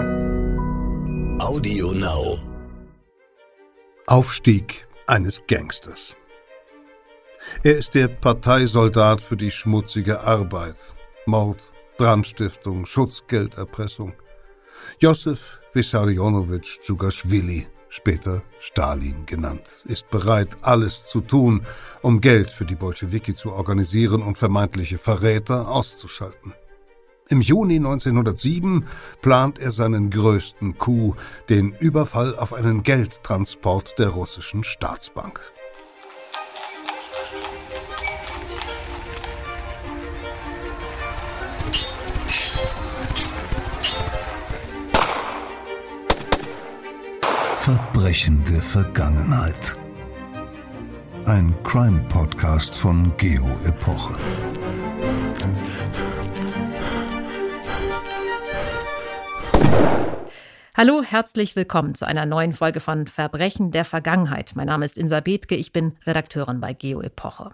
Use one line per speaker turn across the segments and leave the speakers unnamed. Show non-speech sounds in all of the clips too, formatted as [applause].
Audio Now.
Aufstieg eines Gangsters. Er ist der Parteisoldat für die schmutzige Arbeit. Mord, Brandstiftung, Schutzgelderpressung. Josef Wissarionowitsch Djugaschwili, später Stalin genannt, ist bereit, alles zu tun, um Geld für die Bolschewiki zu organisieren und vermeintliche Verräter auszuschalten. Im Juni 1907 plant er seinen größten Coup, den Überfall auf einen Geldtransport der russischen Staatsbank. Verbrechende Vergangenheit. Ein Crime-Podcast von Geo
Hallo, herzlich willkommen zu einer neuen Folge von Verbrechen der Vergangenheit. Mein Name ist Insa Bethke, ich bin Redakteurin bei Geo Epoche.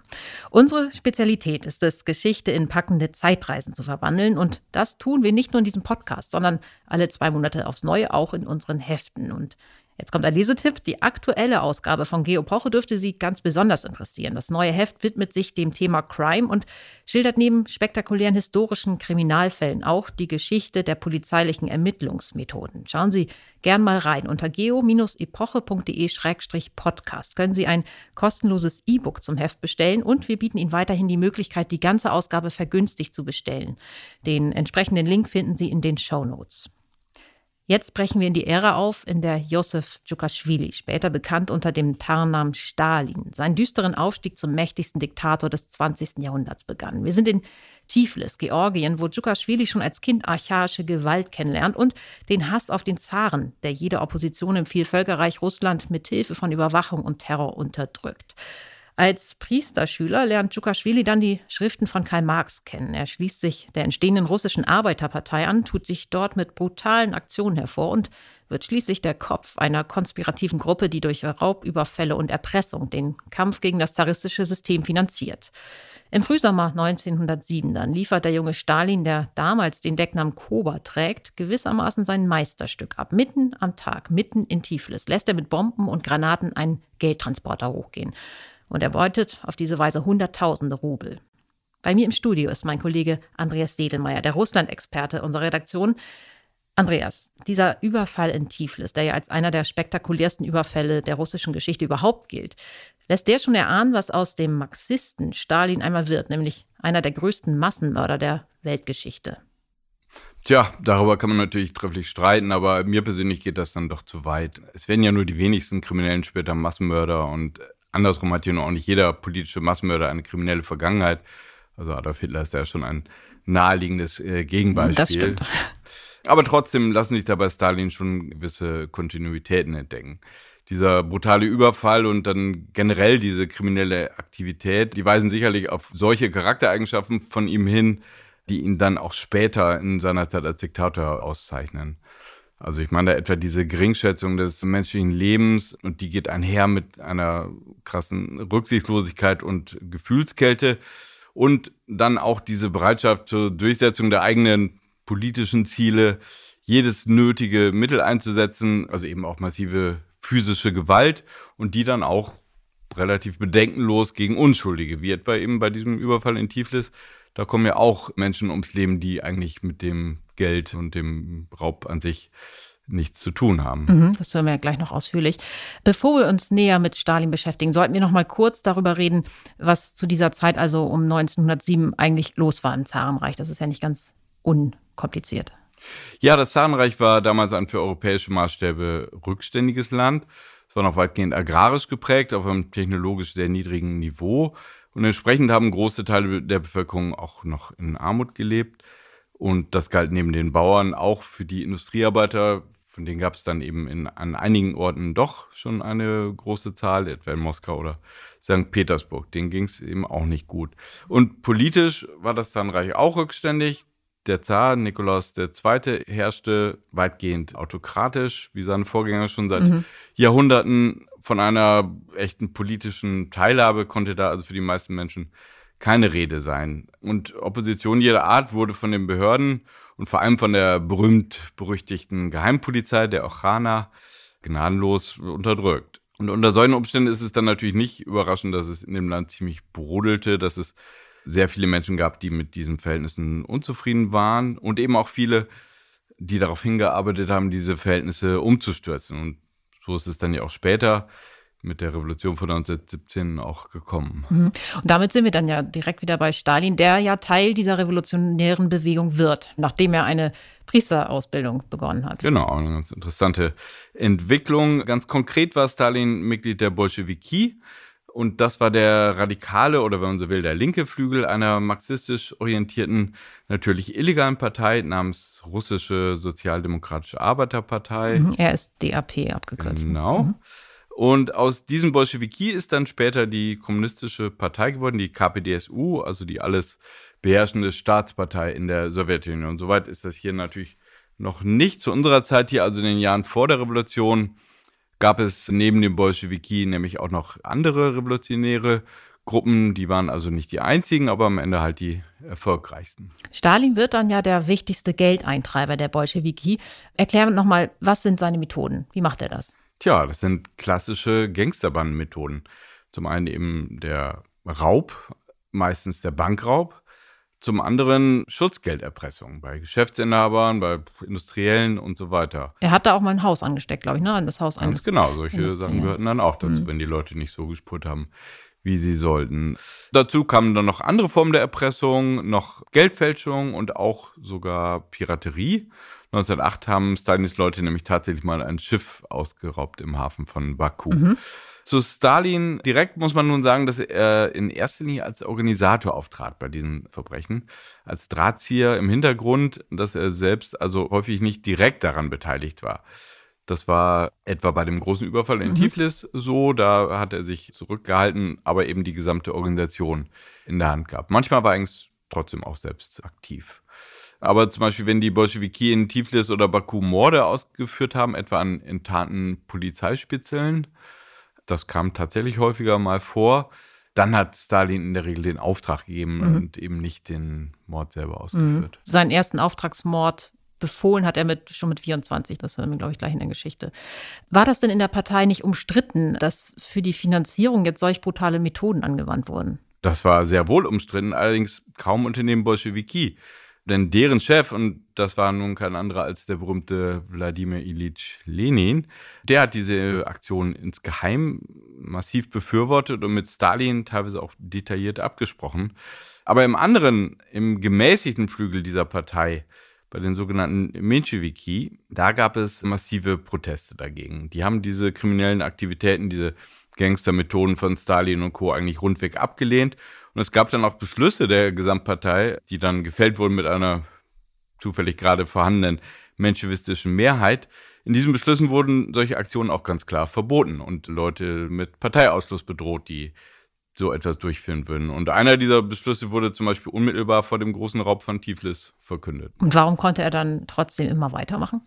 Unsere Spezialität ist es, Geschichte in packende Zeitreisen zu verwandeln und das tun wir nicht nur in diesem Podcast, sondern alle zwei Monate aufs Neue auch in unseren Heften. Und Jetzt kommt ein Lesetipp. Die aktuelle Ausgabe von Geopoche dürfte Sie ganz besonders interessieren. Das neue Heft widmet sich dem Thema Crime und schildert neben spektakulären historischen Kriminalfällen auch die Geschichte der polizeilichen Ermittlungsmethoden. Schauen Sie gern mal rein. Unter geo-epoche.de-podcast können Sie ein kostenloses E-Book zum Heft bestellen und wir bieten Ihnen weiterhin die Möglichkeit, die ganze Ausgabe vergünstigt zu bestellen. Den entsprechenden Link finden Sie in den Show Notes. Jetzt brechen wir in die Ära auf, in der Josef Djukaschwili, später bekannt unter dem Tarnnamen Stalin, seinen düsteren Aufstieg zum mächtigsten Diktator des 20. Jahrhunderts begann. Wir sind in Tiflis, Georgien, wo Djukaschwili schon als Kind archaische Gewalt kennenlernt und den Hass auf den Zaren, der jede Opposition im Vielvölkerreich Russland mit Hilfe von Überwachung und Terror unterdrückt. Als Priesterschüler lernt Djukaschwili dann die Schriften von Karl Marx kennen. Er schließt sich der entstehenden russischen Arbeiterpartei an, tut sich dort mit brutalen Aktionen hervor und wird schließlich der Kopf einer konspirativen Gruppe, die durch Raubüberfälle und Erpressung den Kampf gegen das zaristische System finanziert. Im Frühsommer 1907 dann liefert der junge Stalin, der damals den Decknamen Koba trägt, gewissermaßen sein Meisterstück ab. Mitten am Tag, mitten in Tiflis, lässt er mit Bomben und Granaten einen Geldtransporter hochgehen und erbeutet auf diese Weise Hunderttausende Rubel. Bei mir im Studio ist mein Kollege Andreas Sedelmeier, der Russland-Experte unserer Redaktion. Andreas, dieser Überfall in Tiflis, der ja als einer der spektakulärsten Überfälle der russischen Geschichte überhaupt gilt, lässt der schon erahnen, was aus dem Marxisten Stalin einmal wird, nämlich einer der größten Massenmörder der Weltgeschichte.
Tja, darüber kann man natürlich trefflich streiten, aber mir persönlich geht das dann doch zu weit. Es werden ja nur die wenigsten Kriminellen später Massenmörder und andersrum hat hier noch auch nicht jeder politische Massenmörder eine kriminelle Vergangenheit. Also Adolf Hitler ist ja schon ein naheliegendes äh, Gegenbeispiel. Das stimmt. [laughs] Aber trotzdem lassen sich da bei Stalin schon gewisse Kontinuitäten entdecken. Dieser brutale Überfall und dann generell diese kriminelle Aktivität, die weisen sicherlich auf solche Charaktereigenschaften von ihm hin, die ihn dann auch später in seiner Zeit als Diktator auszeichnen. Also ich meine da etwa diese Geringschätzung des menschlichen Lebens und die geht einher mit einer krassen Rücksichtslosigkeit und Gefühlskälte und dann auch diese Bereitschaft zur Durchsetzung der eigenen politischen Ziele, jedes nötige Mittel einzusetzen, also eben auch massive physische Gewalt und die dann auch relativ bedenkenlos gegen Unschuldige, wie etwa eben bei diesem Überfall in Tiflis. Da kommen ja auch Menschen ums Leben, die eigentlich mit dem Geld und dem Raub an sich nichts zu tun haben.
Mhm, das hören wir ja gleich noch ausführlich. Bevor wir uns näher mit Stalin beschäftigen, sollten wir noch mal kurz darüber reden, was zu dieser Zeit, also um 1907, eigentlich los war im Zarenreich. Das ist ja nicht ganz unkompliziert.
Ja, das Zarenreich war damals ein für europäische Maßstäbe rückständiges Land. Es war noch weitgehend agrarisch geprägt, auf einem technologisch sehr niedrigen Niveau. Und entsprechend haben große Teile der Bevölkerung auch noch in Armut gelebt. Und das galt neben den Bauern auch für die Industriearbeiter, von denen gab es dann eben in, an einigen Orten doch schon eine große Zahl, etwa in Moskau oder St. Petersburg. Denen ging es eben auch nicht gut. Und politisch war das Zahnreich auch rückständig. Der Zar Nikolaus II. herrschte weitgehend autokratisch, wie seine Vorgänger schon seit mhm. Jahrhunderten. Von einer echten politischen Teilhabe konnte da also für die meisten Menschen keine Rede sein. Und Opposition jeder Art wurde von den Behörden und vor allem von der berühmt-berüchtigten Geheimpolizei, der Ochana, gnadenlos unterdrückt. Und unter solchen Umständen ist es dann natürlich nicht überraschend, dass es in dem Land ziemlich brodelte, dass es sehr viele Menschen gab, die mit diesen Verhältnissen unzufrieden waren und eben auch viele, die darauf hingearbeitet haben, diese Verhältnisse umzustürzen. Und so ist es dann ja auch später mit der Revolution von 1917 auch gekommen.
Mhm. Und damit sind wir dann ja direkt wieder bei Stalin, der ja Teil dieser revolutionären Bewegung wird, nachdem er eine Priesterausbildung begonnen hat.
Genau, eine ganz interessante Entwicklung. Ganz konkret war Stalin Mitglied der Bolschewiki. Und das war der radikale oder wenn man so will, der linke Flügel einer marxistisch orientierten, natürlich illegalen Partei namens Russische Sozialdemokratische Arbeiterpartei.
Mhm, er ist DAP abgekürzt.
Genau. Mhm. Und aus diesem Bolschewiki ist dann später die kommunistische Partei geworden, die KPDSU, also die alles beherrschende Staatspartei in der Sowjetunion. Soweit ist das hier natürlich noch nicht. Zu unserer Zeit hier, also in den Jahren vor der Revolution, gab es neben dem Bolschewiki nämlich auch noch andere revolutionäre Gruppen, die waren also nicht die einzigen, aber am Ende halt die erfolgreichsten.
Stalin wird dann ja der wichtigste Geldeintreiber der Bolschewiki. Erklär nochmal, was sind seine Methoden? Wie macht er das?
Tja, das sind klassische Gangsterbandenmethoden. Zum einen eben der Raub, meistens der Bankraub. Zum anderen Schutzgelderpressung bei Geschäftsinhabern, bei Industriellen und so weiter.
Er hat da auch mal ein Haus angesteckt, glaube ich, ne? Das Haus
Ganz genau, solche Sachen gehörten dann auch dazu, mhm. wenn die Leute nicht so gespurt haben, wie sie sollten. Dazu kamen dann noch andere Formen der Erpressung, noch Geldfälschung und auch sogar Piraterie. 1908 haben Stalins Leute nämlich tatsächlich mal ein Schiff ausgeraubt im Hafen von Baku. Mhm. Zu Stalin direkt muss man nun sagen, dass er in erster Linie als Organisator auftrat bei diesen Verbrechen, als Drahtzieher im Hintergrund, dass er selbst also häufig nicht direkt daran beteiligt war. Das war etwa bei dem großen Überfall in mhm. Tiflis so, da hat er sich zurückgehalten, aber eben die gesamte Organisation in der Hand gehabt. Manchmal war er eigentlich trotzdem auch selbst aktiv. Aber zum Beispiel, wenn die Bolschewiki in Tiflis oder Baku Morde ausgeführt haben, etwa an enttarnten Polizeispitzeln, das kam tatsächlich häufiger mal vor, dann hat Stalin in der Regel den Auftrag gegeben mhm. und eben nicht den Mord selber ausgeführt.
Mhm. Seinen ersten Auftragsmord befohlen hat er mit, schon mit 24. Das hören wir, glaube ich, gleich in der Geschichte. War das denn in der Partei nicht umstritten, dass für die Finanzierung jetzt solch brutale Methoden angewandt wurden?
Das war sehr wohl umstritten, allerdings kaum unter den Bolschewiki. Denn deren Chef, und das war nun kein anderer als der berühmte Wladimir Ilyich Lenin, der hat diese Aktion insgeheim massiv befürwortet und mit Stalin teilweise auch detailliert abgesprochen. Aber im anderen, im gemäßigten Flügel dieser Partei, bei den sogenannten Menschewiki, da gab es massive Proteste dagegen. Die haben diese kriminellen Aktivitäten, diese Gangstermethoden von Stalin und Co. eigentlich rundweg abgelehnt und es gab dann auch Beschlüsse der Gesamtpartei, die dann gefällt wurden mit einer zufällig gerade vorhandenen menschewistischen Mehrheit. In diesen Beschlüssen wurden solche Aktionen auch ganz klar verboten und Leute mit Parteiausschluss bedroht, die so etwas durchführen würden. Und einer dieser Beschlüsse wurde zum Beispiel unmittelbar vor dem großen Raub von Tiflis verkündet.
Und warum konnte er dann trotzdem immer weitermachen?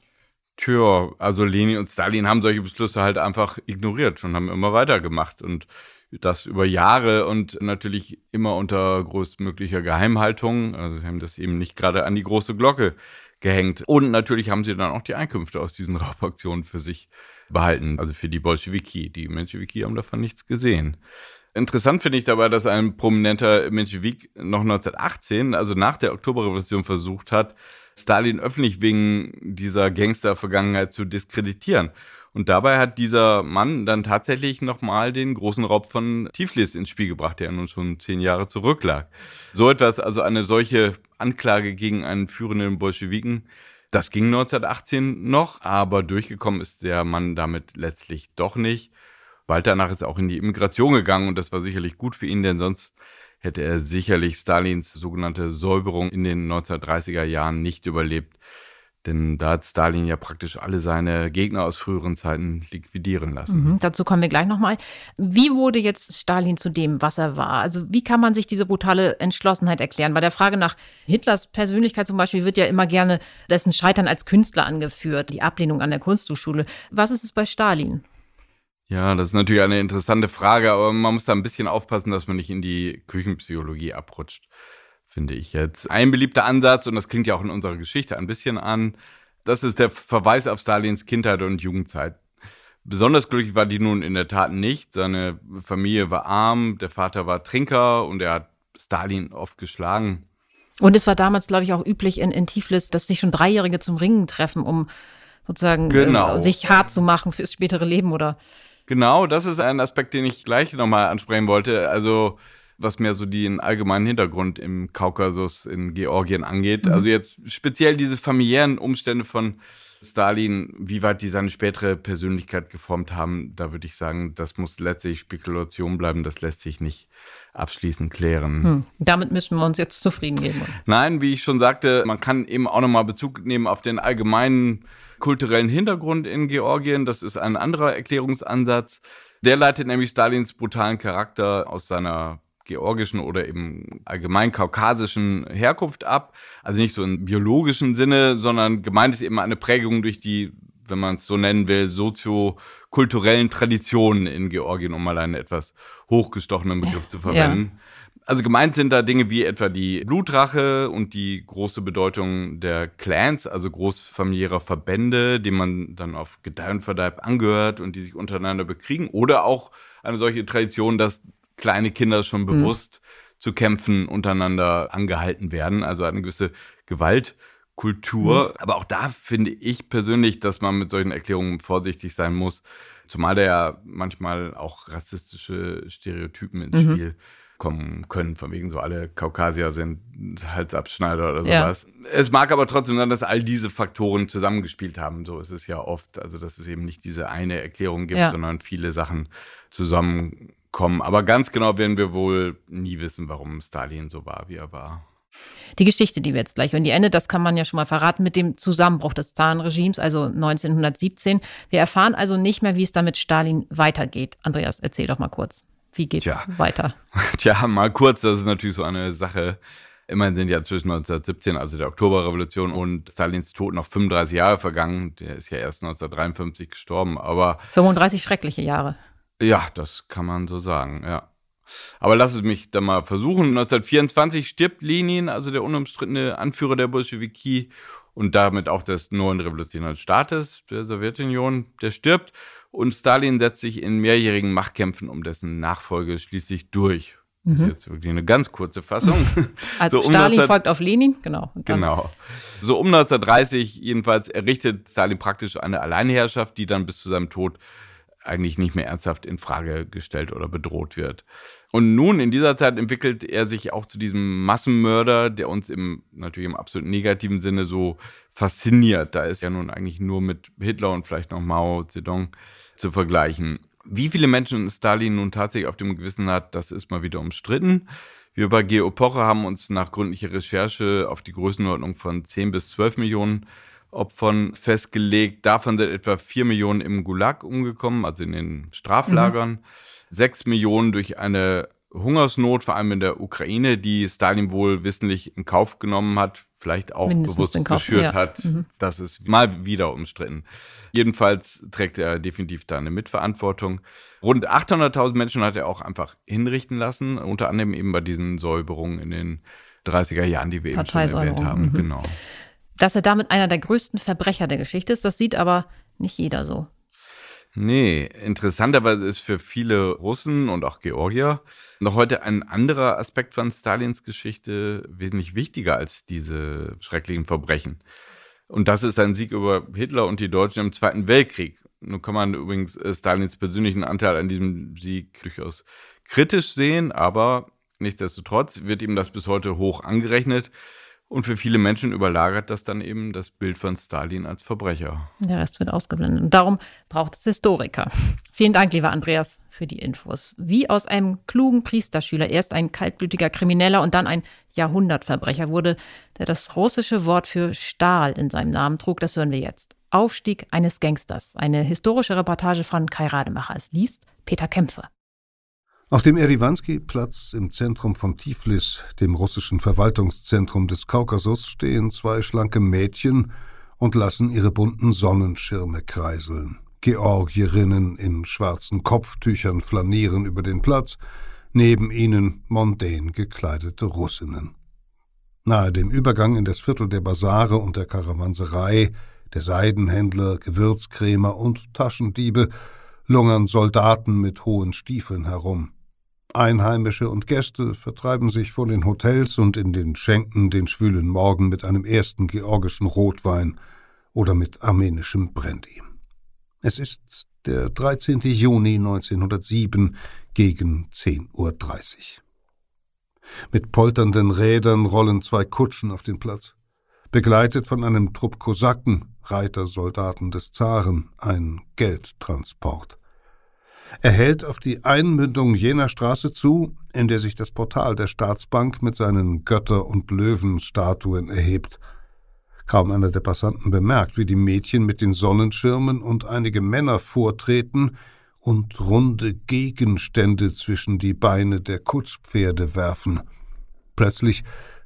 Tja, also Lenin und Stalin haben solche Beschlüsse halt einfach ignoriert und haben immer weitergemacht. Und das über Jahre und natürlich immer unter größtmöglicher Geheimhaltung. Also sie haben das eben nicht gerade an die große Glocke gehängt. Und natürlich haben sie dann auch die Einkünfte aus diesen [laughs] Raubaktionen für sich behalten, also für die Bolschewiki. Die Menschewiki haben davon nichts gesehen. Interessant finde ich dabei, dass ein prominenter Menschewik noch 1918, also nach der Oktoberrevolution, versucht hat, Stalin öffentlich wegen dieser Gangster-Vergangenheit zu diskreditieren. Und dabei hat dieser Mann dann tatsächlich nochmal den großen Raub von Tiflis ins Spiel gebracht, der nun schon zehn Jahre zurücklag. So etwas, also eine solche Anklage gegen einen führenden Bolschewiken, das ging 1918 noch, aber durchgekommen ist der Mann damit letztlich doch nicht. Bald danach ist er auch in die Immigration gegangen und das war sicherlich gut für ihn, denn sonst hätte er sicherlich Stalins sogenannte Säuberung in den 1930er Jahren nicht überlebt. Denn da hat Stalin ja praktisch alle seine Gegner aus früheren Zeiten liquidieren lassen.
Mhm, dazu kommen wir gleich nochmal. Wie wurde jetzt Stalin zu dem, was er war? Also wie kann man sich diese brutale Entschlossenheit erklären? Bei der Frage nach Hitlers Persönlichkeit zum Beispiel wird ja immer gerne dessen Scheitern als Künstler angeführt, die Ablehnung an der Kunsthochschule. Was ist es bei Stalin?
Ja, das ist natürlich eine interessante Frage, aber man muss da ein bisschen aufpassen, dass man nicht in die Küchenpsychologie abrutscht. Finde ich jetzt. Ein beliebter Ansatz, und das klingt ja auch in unserer Geschichte ein bisschen an, das ist der Verweis auf Stalins Kindheit und Jugendzeit. Besonders glücklich war die nun in der Tat nicht. Seine Familie war arm, der Vater war Trinker und er hat Stalin oft geschlagen.
Und es war damals, glaube ich, auch üblich in, in Tiflis, dass sich schon Dreijährige zum Ringen treffen, um sozusagen
genau.
äh, sich hart zu machen fürs spätere Leben oder.
Genau, das ist ein Aspekt, den ich gleich nochmal ansprechen wollte. Also, was mehr so den allgemeinen Hintergrund im Kaukasus in Georgien angeht. Mhm. Also jetzt speziell diese familiären Umstände von Stalin, wie weit die seine spätere Persönlichkeit geformt haben, da würde ich sagen, das muss letztlich Spekulation bleiben, das lässt sich nicht abschließend klären. Hm.
Damit müssen wir uns jetzt zufrieden geben.
Nein, wie ich schon sagte, man kann eben auch nochmal Bezug nehmen auf den allgemeinen kulturellen Hintergrund in Georgien. Das ist ein anderer Erklärungsansatz. Der leitet nämlich Stalins brutalen Charakter aus seiner georgischen oder eben allgemein kaukasischen Herkunft ab. Also nicht so im biologischen Sinne, sondern gemeint ist eben eine Prägung durch die, wenn man es so nennen will, soziokulturellen Traditionen in Georgien, um mal einen etwas hochgestochenen Begriff zu verwenden. Ja. Also gemeint sind da Dinge wie etwa die Blutrache und die große Bedeutung der Clans, also großfamiliärer Verbände, denen man dann auf Gedeih und Verdeib angehört und die sich untereinander bekriegen. Oder auch eine solche Tradition, dass kleine Kinder schon mhm. bewusst mhm. zu kämpfen untereinander angehalten werden. Also eine gewisse Gewaltkultur. Mhm. Aber auch da finde ich persönlich, dass man mit solchen Erklärungen vorsichtig sein muss. Zumal da ja manchmal auch rassistische Stereotypen ins mhm. Spiel kommen können, von wegen so alle Kaukasier sind Halsabschneider oder sowas. Ja. Es mag aber trotzdem sein, dass all diese Faktoren zusammengespielt haben. So ist es ja oft. Also, dass es eben nicht diese eine Erklärung gibt, ja. sondern viele Sachen zusammen kommen. Aber ganz genau werden wir wohl nie wissen, warum Stalin so war, wie er war.
Die Geschichte, die wir jetzt gleich, wenn die endet, das kann man ja schon mal verraten, mit dem Zusammenbruch des Zarenregimes, also 1917. Wir erfahren also nicht mehr, wie es da mit Stalin weitergeht. Andreas, erzähl doch mal kurz. Wie geht's Tja. weiter? [laughs]
Tja, mal kurz, das ist natürlich so eine Sache. Immerhin sind ja zwischen 1917, also der Oktoberrevolution, und Stalins Tod noch 35 Jahre vergangen. Der ist ja erst 1953 gestorben, aber.
35 schreckliche Jahre.
Ja, das kann man so sagen, ja. Aber lass es mich da mal versuchen. 1924 stirbt Lenin, also der unumstrittene Anführer der Bolschewiki und damit auch des neuen revolutionären Staates der Sowjetunion. Der stirbt und Stalin setzt sich in mehrjährigen Machtkämpfen um dessen Nachfolge schließlich durch. Das ist mhm. jetzt wirklich eine ganz kurze Fassung. [laughs]
Also so um Stalin 19... folgt auf Lenin, genau.
Genau. So um 1930 jedenfalls errichtet Stalin praktisch eine Alleinherrschaft, die dann bis zu seinem Tod eigentlich nicht mehr ernsthaft in Frage gestellt oder bedroht wird. Und nun in dieser Zeit entwickelt er sich auch zu diesem Massenmörder, der uns im natürlich im absolut negativen Sinne so fasziniert. Da ist ja nun eigentlich nur mit Hitler und vielleicht noch Mao Zedong zu vergleichen. Wie viele Menschen Stalin nun tatsächlich auf dem Gewissen hat, das ist mal wieder umstritten. Wir bei Geopoche haben uns nach gründlicher Recherche auf die Größenordnung von 10 bis 12 Millionen Opfern festgelegt. Davon sind etwa 4 Millionen im Gulag umgekommen, also in den Straflagern. Mhm. 6 Millionen durch eine Hungersnot, vor allem in der Ukraine, die Stalin wohl wissentlich in Kauf genommen hat, vielleicht auch Mindestens bewusst geschürt ja. hat. Mhm. Das ist mal wieder umstritten. Jedenfalls trägt er definitiv da eine Mitverantwortung. Rund 800.000 Menschen hat er auch einfach hinrichten lassen, unter anderem eben bei diesen Säuberungen in den 30er Jahren, die wir eben schon erwähnt haben. Mhm. Genau.
Dass er damit einer der größten Verbrecher der Geschichte ist, das sieht aber nicht jeder so.
Nee, interessanterweise ist für viele Russen und auch Georgier noch heute ein anderer Aspekt von Stalins Geschichte wesentlich wichtiger als diese schrecklichen Verbrechen. Und das ist ein Sieg über Hitler und die Deutschen im Zweiten Weltkrieg. Nun kann man übrigens äh, Stalins persönlichen Anteil an diesem Sieg durchaus kritisch sehen, aber nichtsdestotrotz wird ihm das bis heute hoch angerechnet. Und für viele Menschen überlagert das dann eben das Bild von Stalin als Verbrecher.
Der Rest wird ausgeblendet. Und darum braucht es Historiker. [laughs] Vielen Dank, lieber Andreas, für die Infos. Wie aus einem klugen Priesterschüler erst ein kaltblütiger Krimineller und dann ein Jahrhundertverbrecher wurde, der das russische Wort für Stahl in seinem Namen trug, das hören wir jetzt. Aufstieg eines Gangsters. Eine historische Reportage von Kai Rademacher. Es liest Peter Kämpfe.
Auf dem Eriwanski-Platz im Zentrum von Tiflis, dem russischen Verwaltungszentrum des Kaukasus, stehen zwei schlanke Mädchen und lassen ihre bunten Sonnenschirme kreiseln. Georgierinnen in schwarzen Kopftüchern flanieren über den Platz, neben ihnen mondän gekleidete Russinnen. Nahe dem Übergang in das Viertel der Basare und der Karawanserei, der Seidenhändler, Gewürzkrämer und Taschendiebe lungern Soldaten mit hohen Stiefeln herum. Einheimische und Gäste vertreiben sich vor den Hotels und in den Schenken den schwülen Morgen mit einem ersten georgischen Rotwein oder mit armenischem Brandy. Es ist der 13. Juni 1907 gegen 10.30 Uhr. Mit polternden Rädern rollen zwei Kutschen auf den Platz, begleitet von einem Trupp Kosaken, Reitersoldaten des Zaren, ein Geldtransport. Er hält auf die Einmündung jener Straße zu, in der sich das Portal der Staatsbank mit seinen Götter- und Löwenstatuen erhebt. Kaum einer der Passanten bemerkt, wie die Mädchen mit den Sonnenschirmen und einige Männer vortreten und runde Gegenstände zwischen die Beine der Kutschpferde werfen. Plötzlich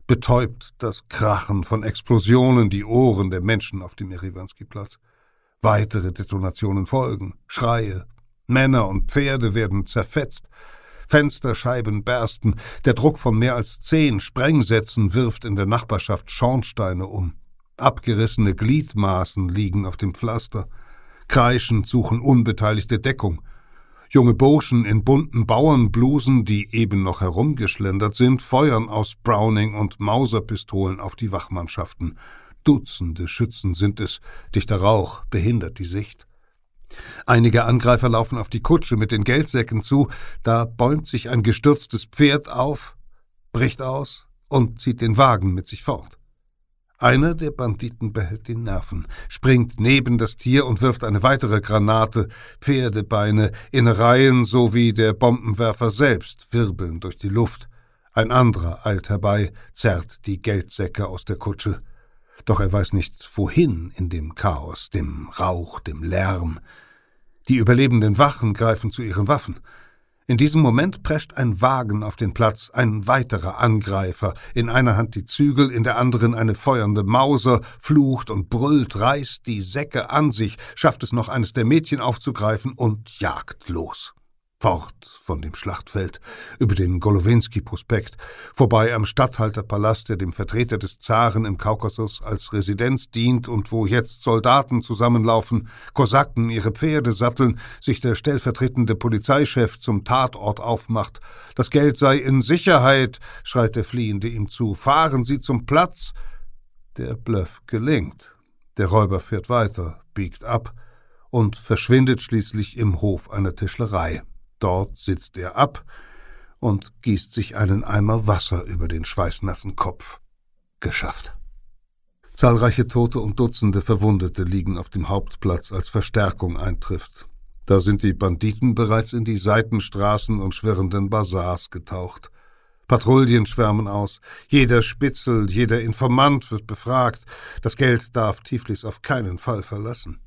betäubt das Krachen von Explosionen die Ohren der Menschen auf dem Eriwanski-Platz. Weitere Detonationen folgen, Schreie, Männer und Pferde werden zerfetzt, Fensterscheiben bersten, der Druck von mehr als zehn Sprengsätzen wirft in der Nachbarschaft Schornsteine um. Abgerissene Gliedmaßen liegen auf dem Pflaster. Kreischend suchen Unbeteiligte Deckung. Junge Burschen in bunten Bauernblusen, die eben noch herumgeschlendert sind, feuern aus Browning und Mauserpistolen auf die Wachmannschaften. Dutzende Schützen sind es, dichter Rauch behindert die Sicht. Einige Angreifer laufen auf die Kutsche mit den Geldsäcken zu, da bäumt sich ein gestürztes Pferd auf, bricht aus und zieht den Wagen mit sich fort. Einer der Banditen behält die Nerven, springt neben das Tier und wirft eine weitere Granate, Pferdebeine, Innereien sowie der Bombenwerfer selbst wirbeln durch die Luft. Ein anderer eilt herbei, zerrt die Geldsäcke aus der Kutsche. Doch er weiß nicht, wohin in dem Chaos, dem Rauch, dem Lärm. Die überlebenden Wachen greifen zu ihren Waffen. In diesem Moment prescht ein Wagen auf den Platz, ein weiterer Angreifer, in einer Hand die Zügel, in der anderen eine feuernde Mauser, flucht und brüllt, reißt die Säcke an sich, schafft es noch eines der Mädchen aufzugreifen und jagt los fort von dem Schlachtfeld, über den Golowinski-Prospekt, vorbei am Statthalterpalast, der dem Vertreter des Zaren im Kaukasus als Residenz dient und wo jetzt Soldaten zusammenlaufen, Kosaken ihre Pferde satteln, sich der stellvertretende Polizeichef zum Tatort aufmacht. Das Geld sei in Sicherheit, schreit der Fliehende ihm zu. Fahren Sie zum Platz. Der Bluff gelingt. Der Räuber fährt weiter, biegt ab und verschwindet schließlich im Hof einer Tischlerei. Dort sitzt er ab und gießt sich einen Eimer Wasser über den schweißnassen Kopf. Geschafft. Zahlreiche Tote und Dutzende Verwundete liegen auf dem Hauptplatz, als Verstärkung eintrifft. Da sind die Banditen bereits in die Seitenstraßen und schwirrenden Bazars getaucht. Patrouillen schwärmen aus. Jeder Spitzel, jeder Informant wird befragt. Das Geld darf Tiflis auf keinen Fall verlassen.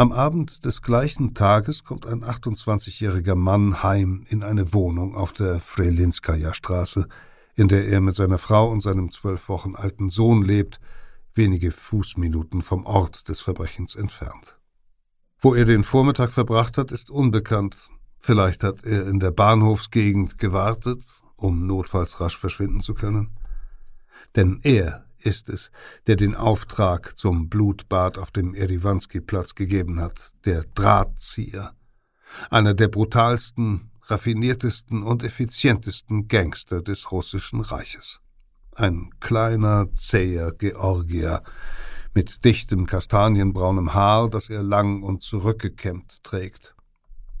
Am Abend des gleichen Tages kommt ein 28-jähriger Mann heim in eine Wohnung auf der Frelinskaya-Straße, in der er mit seiner Frau und seinem zwölf Wochen alten Sohn lebt, wenige Fußminuten vom Ort des Verbrechens entfernt. Wo er den Vormittag verbracht hat, ist unbekannt. Vielleicht hat er in der Bahnhofsgegend gewartet, um notfalls rasch verschwinden zu können. Denn er ist es, der den Auftrag zum Blutbad auf dem Eriwanski-Platz gegeben hat, der Drahtzieher, einer der brutalsten, raffiniertesten und effizientesten Gangster des russischen Reiches. Ein kleiner, zäher Georgier mit dichtem kastanienbraunem Haar, das er lang und zurückgekämmt trägt.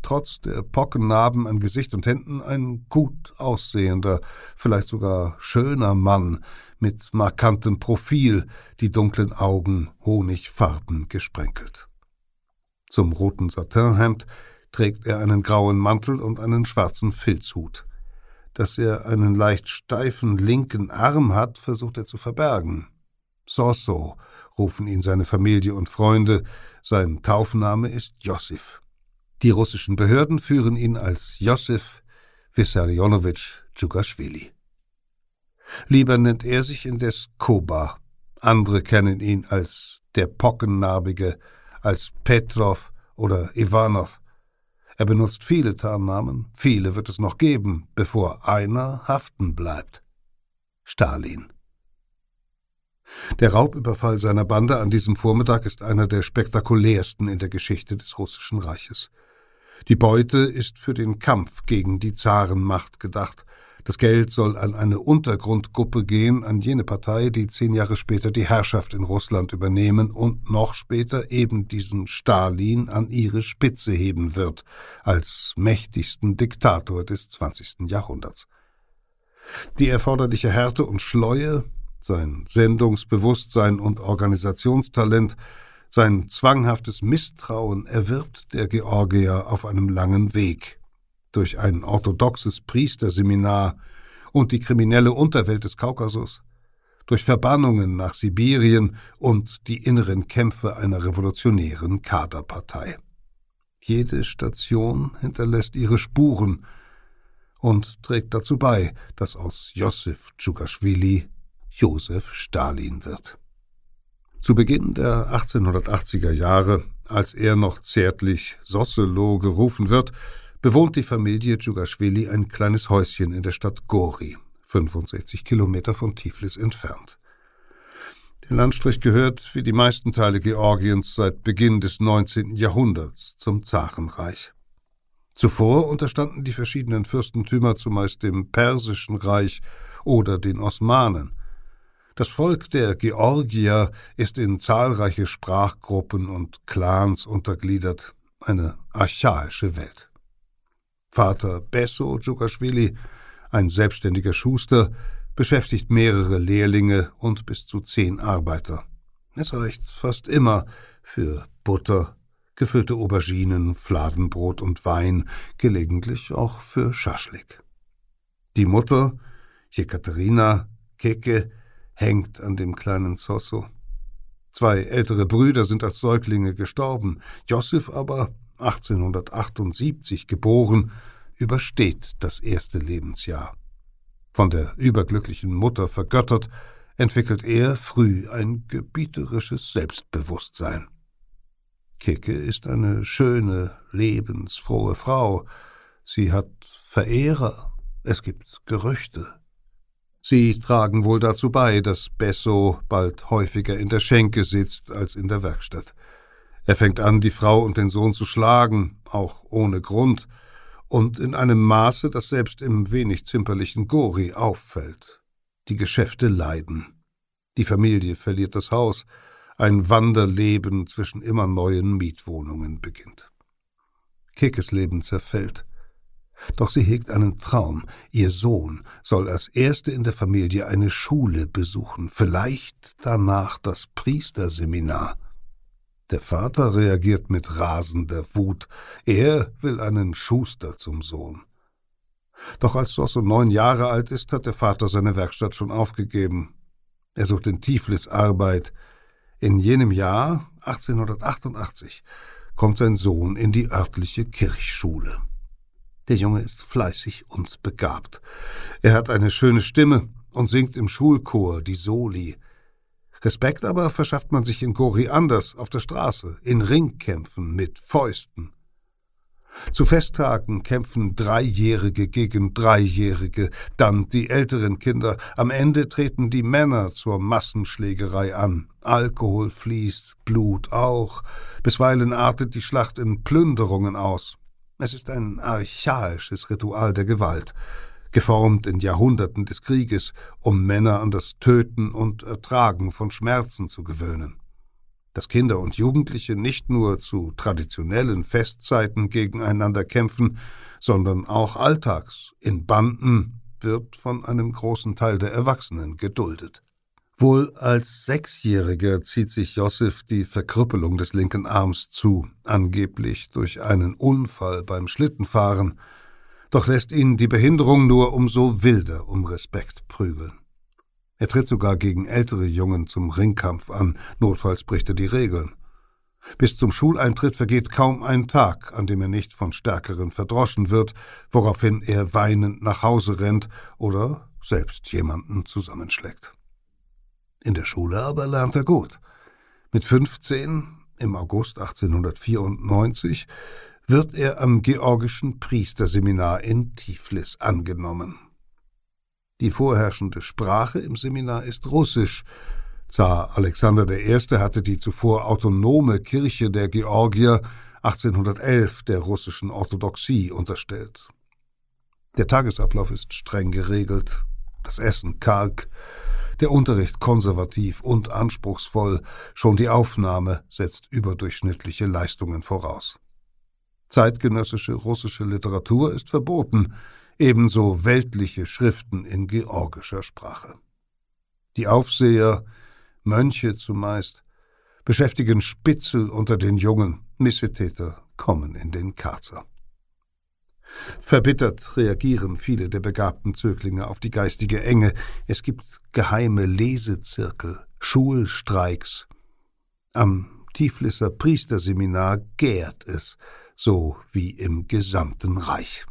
Trotz der Pockennarben an Gesicht und Händen ein gut aussehender, vielleicht sogar schöner Mann, mit markantem Profil, die dunklen Augen honigfarben gesprenkelt. Zum roten Satinhemd trägt er einen grauen Mantel und einen schwarzen Filzhut. Dass er einen leicht steifen linken Arm hat, versucht er zu verbergen. Soso rufen ihn seine Familie und Freunde, sein Taufname ist Josif. Die russischen Behörden führen ihn als Josif Wissarionowitsch Djugaschwili. Lieber nennt er sich indes Koba. Andere kennen ihn als der Pockennarbige, als Petrov oder Ivanov. Er benutzt viele Tarnnamen, viele wird es noch geben, bevor einer haften bleibt. Stalin. Der Raubüberfall seiner Bande an diesem Vormittag ist einer der spektakulärsten in der Geschichte des Russischen Reiches. Die Beute ist für den Kampf gegen die Zarenmacht gedacht. Das Geld soll an eine Untergrundgruppe gehen, an jene Partei, die zehn Jahre später die Herrschaft in Russland übernehmen und noch später eben diesen Stalin an ihre Spitze heben wird, als mächtigsten Diktator des zwanzigsten Jahrhunderts. Die erforderliche Härte und Schleue, sein Sendungsbewusstsein und Organisationstalent sein zwanghaftes Misstrauen erwirbt der Georgier auf einem langen Weg. Durch ein orthodoxes Priesterseminar und die kriminelle Unterwelt des Kaukasus, durch Verbannungen nach Sibirien und die inneren Kämpfe einer revolutionären Kaderpartei. Jede Station hinterlässt ihre Spuren und trägt dazu bei, dass aus Josef Tschukaschwili Josef Stalin wird. Zu Beginn der 1880er Jahre, als er noch zärtlich Sosselo gerufen wird, bewohnt die Familie Djugaschwili ein kleines Häuschen in der Stadt Gori, 65 Kilometer von Tiflis entfernt. Der Landstrich gehört, wie die meisten Teile Georgiens, seit Beginn des 19. Jahrhunderts zum Zarenreich. Zuvor unterstanden die verschiedenen Fürstentümer zumeist dem Persischen Reich oder den Osmanen, das Volk der Georgier ist in zahlreiche Sprachgruppen und Clans untergliedert, eine archaische Welt. Vater Besso Djukaschwili, ein selbstständiger Schuster, beschäftigt mehrere Lehrlinge und bis zu zehn Arbeiter. Es reicht fast immer für Butter, gefüllte Auberginen, Fladenbrot und Wein, gelegentlich auch für Schaschlik. Die Mutter, Jekaterina Keke, hängt an dem kleinen Zosso. Zwei ältere Brüder sind als Säuglinge gestorben, Josef aber, 1878 geboren, übersteht das erste Lebensjahr. Von der überglücklichen Mutter vergöttert, entwickelt er früh ein gebieterisches Selbstbewusstsein. Kicke ist eine schöne, lebensfrohe Frau. Sie hat Verehrer, es gibt Gerüchte. Sie tragen wohl dazu bei, dass Besso bald häufiger in der Schenke sitzt als in der Werkstatt. Er fängt an, die Frau und den Sohn zu schlagen, auch ohne Grund, und in einem Maße, das selbst im wenig zimperlichen Gori auffällt. Die Geschäfte leiden. Die Familie verliert das Haus. Ein Wanderleben zwischen immer neuen Mietwohnungen beginnt. Kickes Leben zerfällt. Doch sie hegt einen Traum. Ihr Sohn soll als Erste in der Familie eine Schule besuchen, vielleicht danach das Priesterseminar. Der Vater reagiert mit rasender Wut. Er will einen Schuster zum Sohn. Doch als Sosso neun Jahre alt ist, hat der Vater seine Werkstatt schon aufgegeben. Er sucht in Tiflis Arbeit. In jenem Jahr, 1888, kommt sein Sohn in die örtliche Kirchschule. Der Junge ist fleißig und begabt. Er hat eine schöne Stimme und singt im Schulchor die Soli. Respekt aber verschafft man sich in Gori anders, auf der Straße, in Ringkämpfen mit Fäusten. Zu Festtagen kämpfen Dreijährige gegen Dreijährige, dann die älteren Kinder. Am Ende treten die Männer zur Massenschlägerei an. Alkohol fließt, Blut auch. Bisweilen artet die Schlacht in Plünderungen aus. Es ist ein archaisches Ritual der Gewalt, geformt in Jahrhunderten des Krieges, um Männer an das Töten und Ertragen von Schmerzen zu gewöhnen. Dass Kinder und Jugendliche nicht nur zu traditionellen Festzeiten gegeneinander kämpfen, sondern auch alltags in Banden, wird von einem großen Teil der Erwachsenen geduldet. Wohl als Sechsjähriger zieht sich Josef die Verkrüppelung des linken Arms zu, angeblich durch einen Unfall beim Schlittenfahren, doch lässt ihn die Behinderung nur umso wilder um Respekt prügeln. Er tritt sogar gegen ältere Jungen zum Ringkampf an, notfalls bricht er die Regeln. Bis zum Schuleintritt vergeht kaum ein Tag, an dem er nicht von Stärkeren verdroschen wird, woraufhin er weinend nach Hause rennt oder selbst jemanden zusammenschlägt. In der Schule aber lernt er gut. Mit 15, im August 1894, wird er am Georgischen Priesterseminar in Tiflis angenommen. Die vorherrschende Sprache im Seminar ist Russisch, Zar Alexander I. hatte die zuvor autonome Kirche der Georgier 1811 der russischen Orthodoxie unterstellt. Der Tagesablauf ist streng geregelt, das Essen karg, der Unterricht konservativ und anspruchsvoll, schon die Aufnahme setzt überdurchschnittliche Leistungen voraus. Zeitgenössische russische Literatur ist verboten, ebenso weltliche Schriften in georgischer Sprache. Die Aufseher, Mönche zumeist, beschäftigen Spitzel unter den Jungen, Missetäter kommen in den Karzer. Verbittert reagieren viele der begabten Zöglinge auf die geistige Enge. Es gibt geheime Lesezirkel, Schulstreiks. Am Tiflisser Priesterseminar gärt es, so wie im gesamten Reich.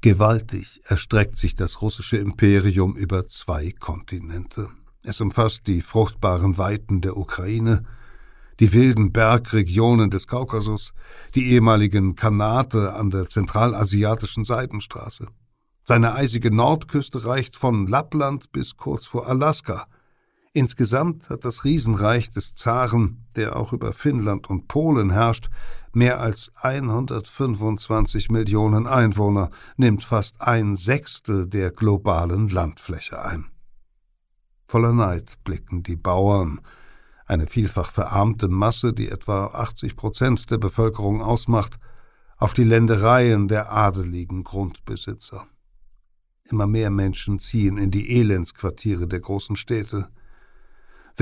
Gewaltig erstreckt sich das russische Imperium über zwei Kontinente. Es umfasst die fruchtbaren Weiten der Ukraine, die wilden Bergregionen des Kaukasus, die ehemaligen Kanate an der zentralasiatischen Seidenstraße. Seine eisige Nordküste reicht von Lappland bis kurz vor Alaska. Insgesamt hat das Riesenreich des Zaren, der auch über Finnland und Polen herrscht, mehr als 125 Millionen Einwohner, nimmt fast ein Sechstel der globalen Landfläche ein. Voller Neid blicken die Bauern, eine vielfach verarmte Masse, die etwa 80 Prozent der Bevölkerung ausmacht, auf die Ländereien der adeligen Grundbesitzer. Immer mehr Menschen ziehen in die Elendsquartiere der großen Städte.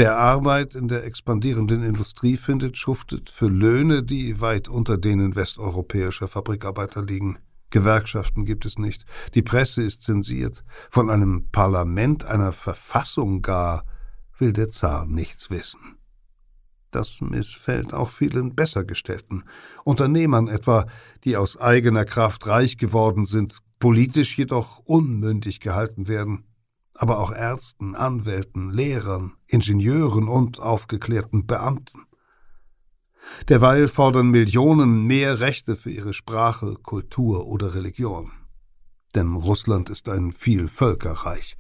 Wer Arbeit in der expandierenden Industrie findet, schuftet für Löhne, die weit unter denen westeuropäischer Fabrikarbeiter liegen. Gewerkschaften gibt es nicht, die Presse ist zensiert, von einem Parlament, einer Verfassung gar will der Zar nichts wissen. Das missfällt auch vielen Bessergestellten, Unternehmern etwa, die aus eigener Kraft reich geworden sind, politisch jedoch unmündig gehalten werden, aber auch Ärzten, Anwälten, Lehrern, Ingenieuren und aufgeklärten Beamten. Derweil fordern Millionen mehr Rechte für ihre Sprache, Kultur oder Religion. Denn Russland ist ein Vielvölkerreich.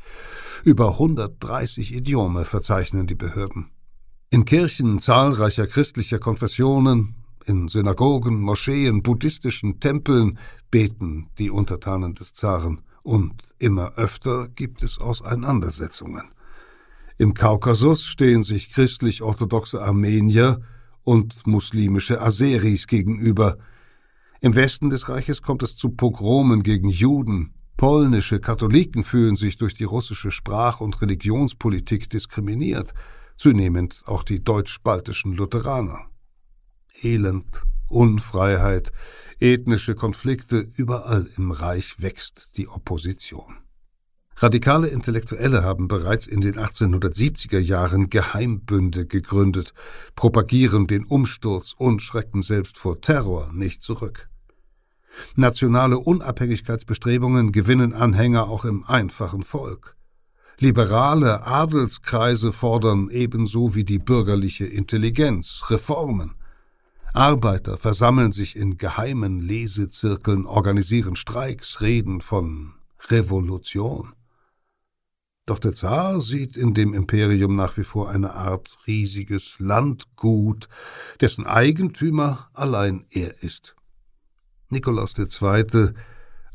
Über 130 Idiome verzeichnen die Behörden. In Kirchen zahlreicher christlicher Konfessionen, in Synagogen, Moscheen, buddhistischen Tempeln beten die Untertanen des Zaren, und immer öfter gibt es Auseinandersetzungen. Im Kaukasus stehen sich christlich-orthodoxe Armenier und muslimische Aseris gegenüber. Im Westen des Reiches kommt es zu Pogromen gegen Juden. Polnische Katholiken fühlen sich durch die russische Sprach- und Religionspolitik diskriminiert zunehmend auch die deutsch-baltischen Lutheraner. Elend, Unfreiheit, ethnische Konflikte, überall im Reich wächst die Opposition. Radikale Intellektuelle haben bereits in den 1870er Jahren Geheimbünde gegründet, propagieren den Umsturz und schrecken selbst vor Terror nicht zurück. Nationale Unabhängigkeitsbestrebungen gewinnen Anhänger auch im einfachen Volk. Liberale Adelskreise fordern ebenso wie die bürgerliche Intelligenz Reformen. Arbeiter versammeln sich in geheimen Lesezirkeln, organisieren Streiks, reden von Revolution. Doch der Zar sieht in dem Imperium nach wie vor eine Art riesiges Landgut, dessen Eigentümer allein er ist. Nikolaus II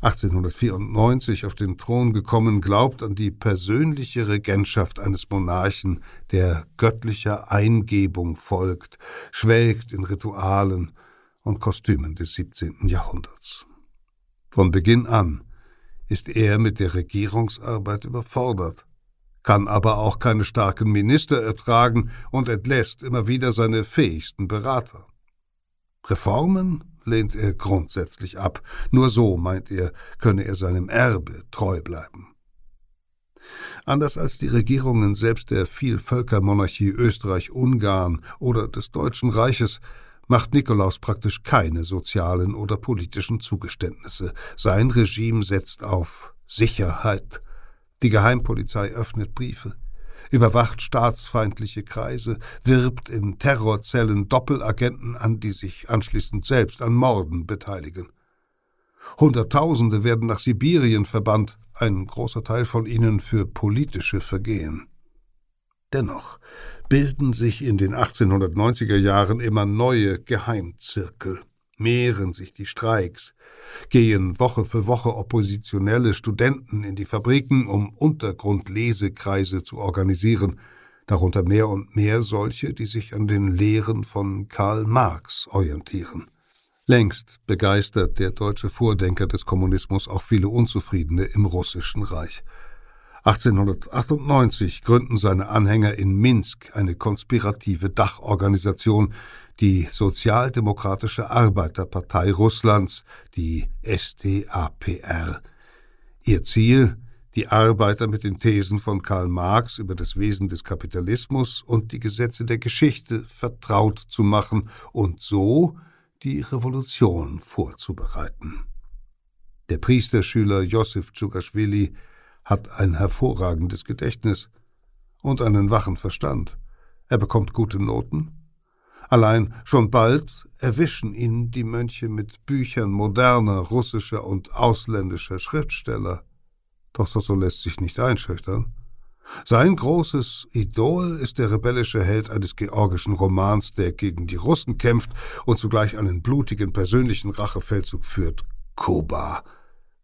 1894 auf den Thron gekommen, glaubt an die persönliche Regentschaft eines Monarchen, der göttlicher Eingebung folgt, schwelgt in Ritualen und Kostümen des 17. Jahrhunderts. Von Beginn an ist er mit der Regierungsarbeit überfordert, kann aber auch keine starken Minister ertragen und entlässt immer wieder seine fähigsten Berater. Reformen lehnt er grundsätzlich ab. Nur so, meint er, könne er seinem Erbe treu bleiben. Anders als die Regierungen selbst der Vielvölkermonarchie Österreich-Ungarn oder des Deutschen Reiches macht Nikolaus praktisch keine sozialen oder politischen Zugeständnisse. Sein Regime setzt auf Sicherheit. Die Geheimpolizei öffnet Briefe überwacht staatsfeindliche Kreise, wirbt in Terrorzellen Doppelagenten an, die sich anschließend selbst an Morden beteiligen. Hunderttausende werden nach Sibirien verbannt, ein großer Teil von ihnen für politische Vergehen. Dennoch bilden sich in den 1890er Jahren immer neue Geheimzirkel, mehren sich die Streiks, gehen Woche für Woche oppositionelle Studenten in die Fabriken, um Untergrundlesekreise zu organisieren, darunter mehr und mehr solche, die sich an den Lehren von Karl Marx orientieren. Längst begeistert der deutsche Vordenker des Kommunismus auch viele Unzufriedene im russischen Reich. 1898 gründen seine Anhänger in Minsk eine konspirative Dachorganisation, die Sozialdemokratische Arbeiterpartei Russlands, die SDAPR. Ihr Ziel die Arbeiter mit den Thesen von Karl Marx über das Wesen des Kapitalismus und die Gesetze der Geschichte vertraut zu machen und so die Revolution vorzubereiten. Der Priesterschüler Josef Tschugaschwili hat ein hervorragendes Gedächtnis und einen wachen Verstand. Er bekommt gute Noten. Allein schon bald erwischen ihn die Mönche mit Büchern moderner russischer und ausländischer Schriftsteller. Doch so lässt sich nicht einschüchtern. Sein großes Idol ist der rebellische Held eines georgischen Romans, der gegen die Russen kämpft und zugleich einen blutigen persönlichen Rachefeldzug führt, Koba.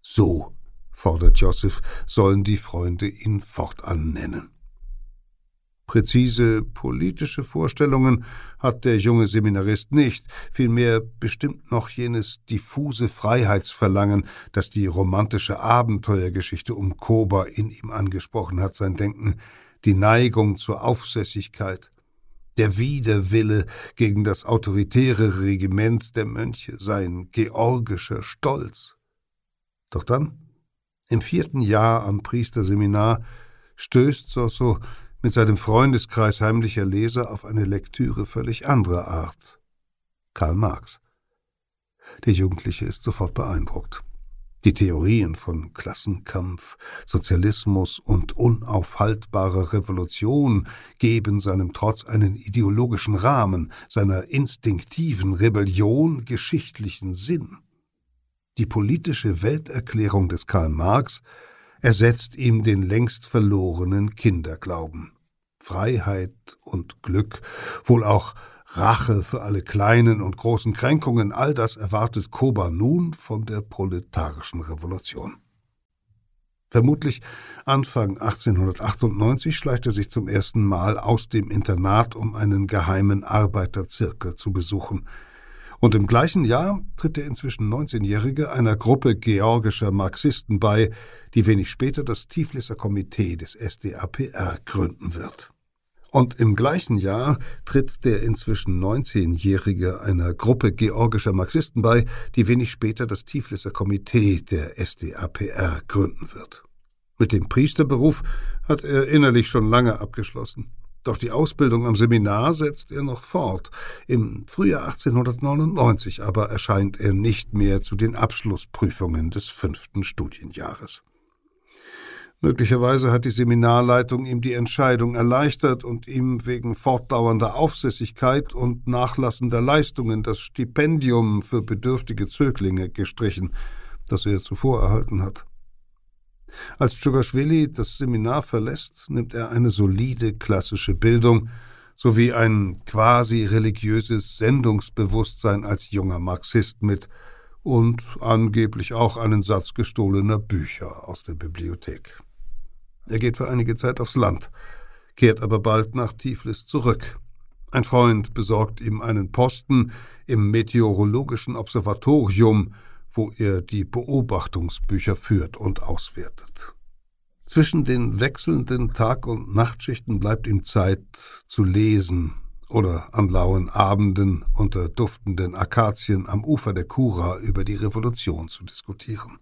So fordert Josef, sollen die Freunde ihn fortan nennen. Präzise politische Vorstellungen hat der junge Seminarist nicht, vielmehr bestimmt noch jenes diffuse Freiheitsverlangen, das die romantische Abenteuergeschichte um Koba in ihm angesprochen hat, sein Denken, die Neigung zur Aufsässigkeit, der Widerwille gegen das autoritäre Regiment der Mönche, sein georgischer Stolz. Doch dann im vierten Jahr am Priesterseminar stößt Sosso mit seinem Freundeskreis heimlicher Leser auf eine Lektüre völlig anderer Art. Karl Marx. Der Jugendliche ist sofort beeindruckt. Die Theorien von Klassenkampf, Sozialismus und unaufhaltbarer Revolution geben seinem Trotz einen ideologischen Rahmen, seiner instinktiven Rebellion geschichtlichen Sinn. Die politische Welterklärung des Karl Marx ersetzt ihm den längst verlorenen Kinderglauben. Freiheit und Glück, wohl auch Rache für alle kleinen und großen Kränkungen, all das erwartet Koba nun von der proletarischen Revolution. Vermutlich Anfang 1898 schleicht er sich zum ersten Mal aus dem Internat, um einen geheimen Arbeiterzirkel zu besuchen – und im gleichen Jahr tritt der inzwischen 19-Jährige einer Gruppe georgischer Marxisten bei, die wenig später das Tiflisser Komitee des SDAPR gründen wird. Und im gleichen Jahr tritt der inzwischen 19-Jährige einer Gruppe georgischer Marxisten bei, die wenig später das Tiflisser Komitee der SDAPR gründen wird. Mit dem Priesterberuf hat er innerlich schon lange abgeschlossen. Doch die Ausbildung am Seminar setzt er noch fort. Im Frühjahr 1899 aber erscheint er nicht mehr zu den Abschlussprüfungen des fünften Studienjahres. Möglicherweise hat die Seminarleitung ihm die Entscheidung erleichtert und ihm wegen fortdauernder Aufsässigkeit und nachlassender Leistungen das Stipendium für bedürftige Zöglinge gestrichen, das er zuvor erhalten hat. Als Tschugaschwili das Seminar verlässt, nimmt er eine solide klassische Bildung sowie ein quasi religiöses Sendungsbewusstsein als junger Marxist mit und angeblich auch einen Satz gestohlener Bücher aus der Bibliothek. Er geht für einige Zeit aufs Land, kehrt aber bald nach Tiflis zurück. Ein Freund besorgt ihm einen Posten im Meteorologischen Observatorium wo er die Beobachtungsbücher führt und auswertet. Zwischen den wechselnden Tag- und Nachtschichten bleibt ihm Zeit zu lesen oder an lauen Abenden unter duftenden Akazien am Ufer der Kura über die Revolution zu diskutieren.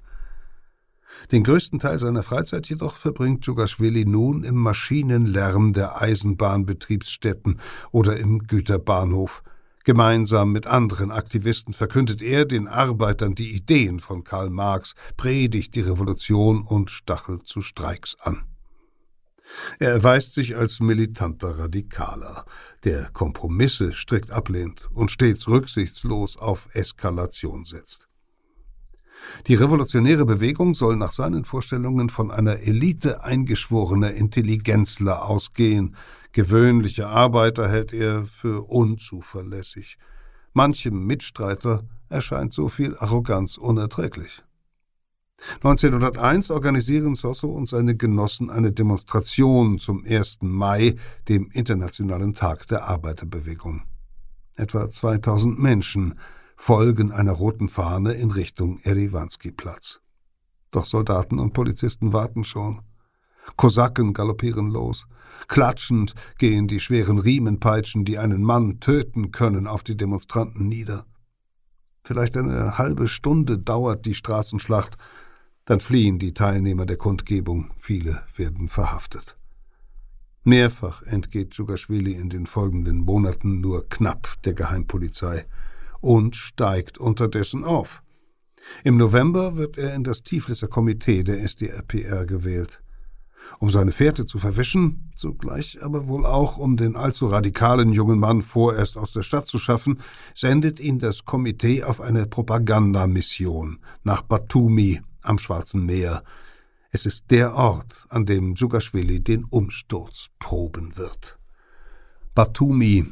Den größten Teil seiner Freizeit jedoch verbringt Djugaschwili nun im Maschinenlärm der Eisenbahnbetriebsstätten oder im Güterbahnhof, Gemeinsam mit anderen Aktivisten verkündet er den Arbeitern die Ideen von Karl Marx, predigt die Revolution und stachelt zu Streiks an. Er erweist sich als militanter Radikaler, der Kompromisse strikt ablehnt und stets rücksichtslos auf Eskalation setzt. Die revolutionäre Bewegung soll nach seinen Vorstellungen von einer Elite eingeschworener Intelligenzler ausgehen, Gewöhnliche Arbeiter hält er für unzuverlässig. Manchem Mitstreiter erscheint so viel Arroganz unerträglich. 1901 organisieren Sosso und seine Genossen eine Demonstration zum 1. Mai, dem Internationalen Tag der Arbeiterbewegung. Etwa 2000 Menschen folgen einer roten Fahne in Richtung Eriwanski-Platz. Doch Soldaten und Polizisten warten schon. Kosaken galoppieren los. Klatschend gehen die schweren Riemenpeitschen, die einen Mann töten können, auf die Demonstranten nieder. Vielleicht eine halbe Stunde dauert die Straßenschlacht, dann fliehen die Teilnehmer der Kundgebung, viele werden verhaftet. Mehrfach entgeht Djugaschwili in den folgenden Monaten nur knapp der Geheimpolizei und steigt unterdessen auf. Im November wird er in das Tifliser Komitee der SDRPR gewählt. Um seine Fährte zu verwischen, zugleich aber wohl auch um den allzu radikalen jungen Mann vorerst aus der Stadt zu schaffen, sendet ihn das Komitee auf eine Propagandamission nach Batumi am Schwarzen Meer. Es ist der Ort, an dem Djugaschwili den Umsturz proben wird. Batumi,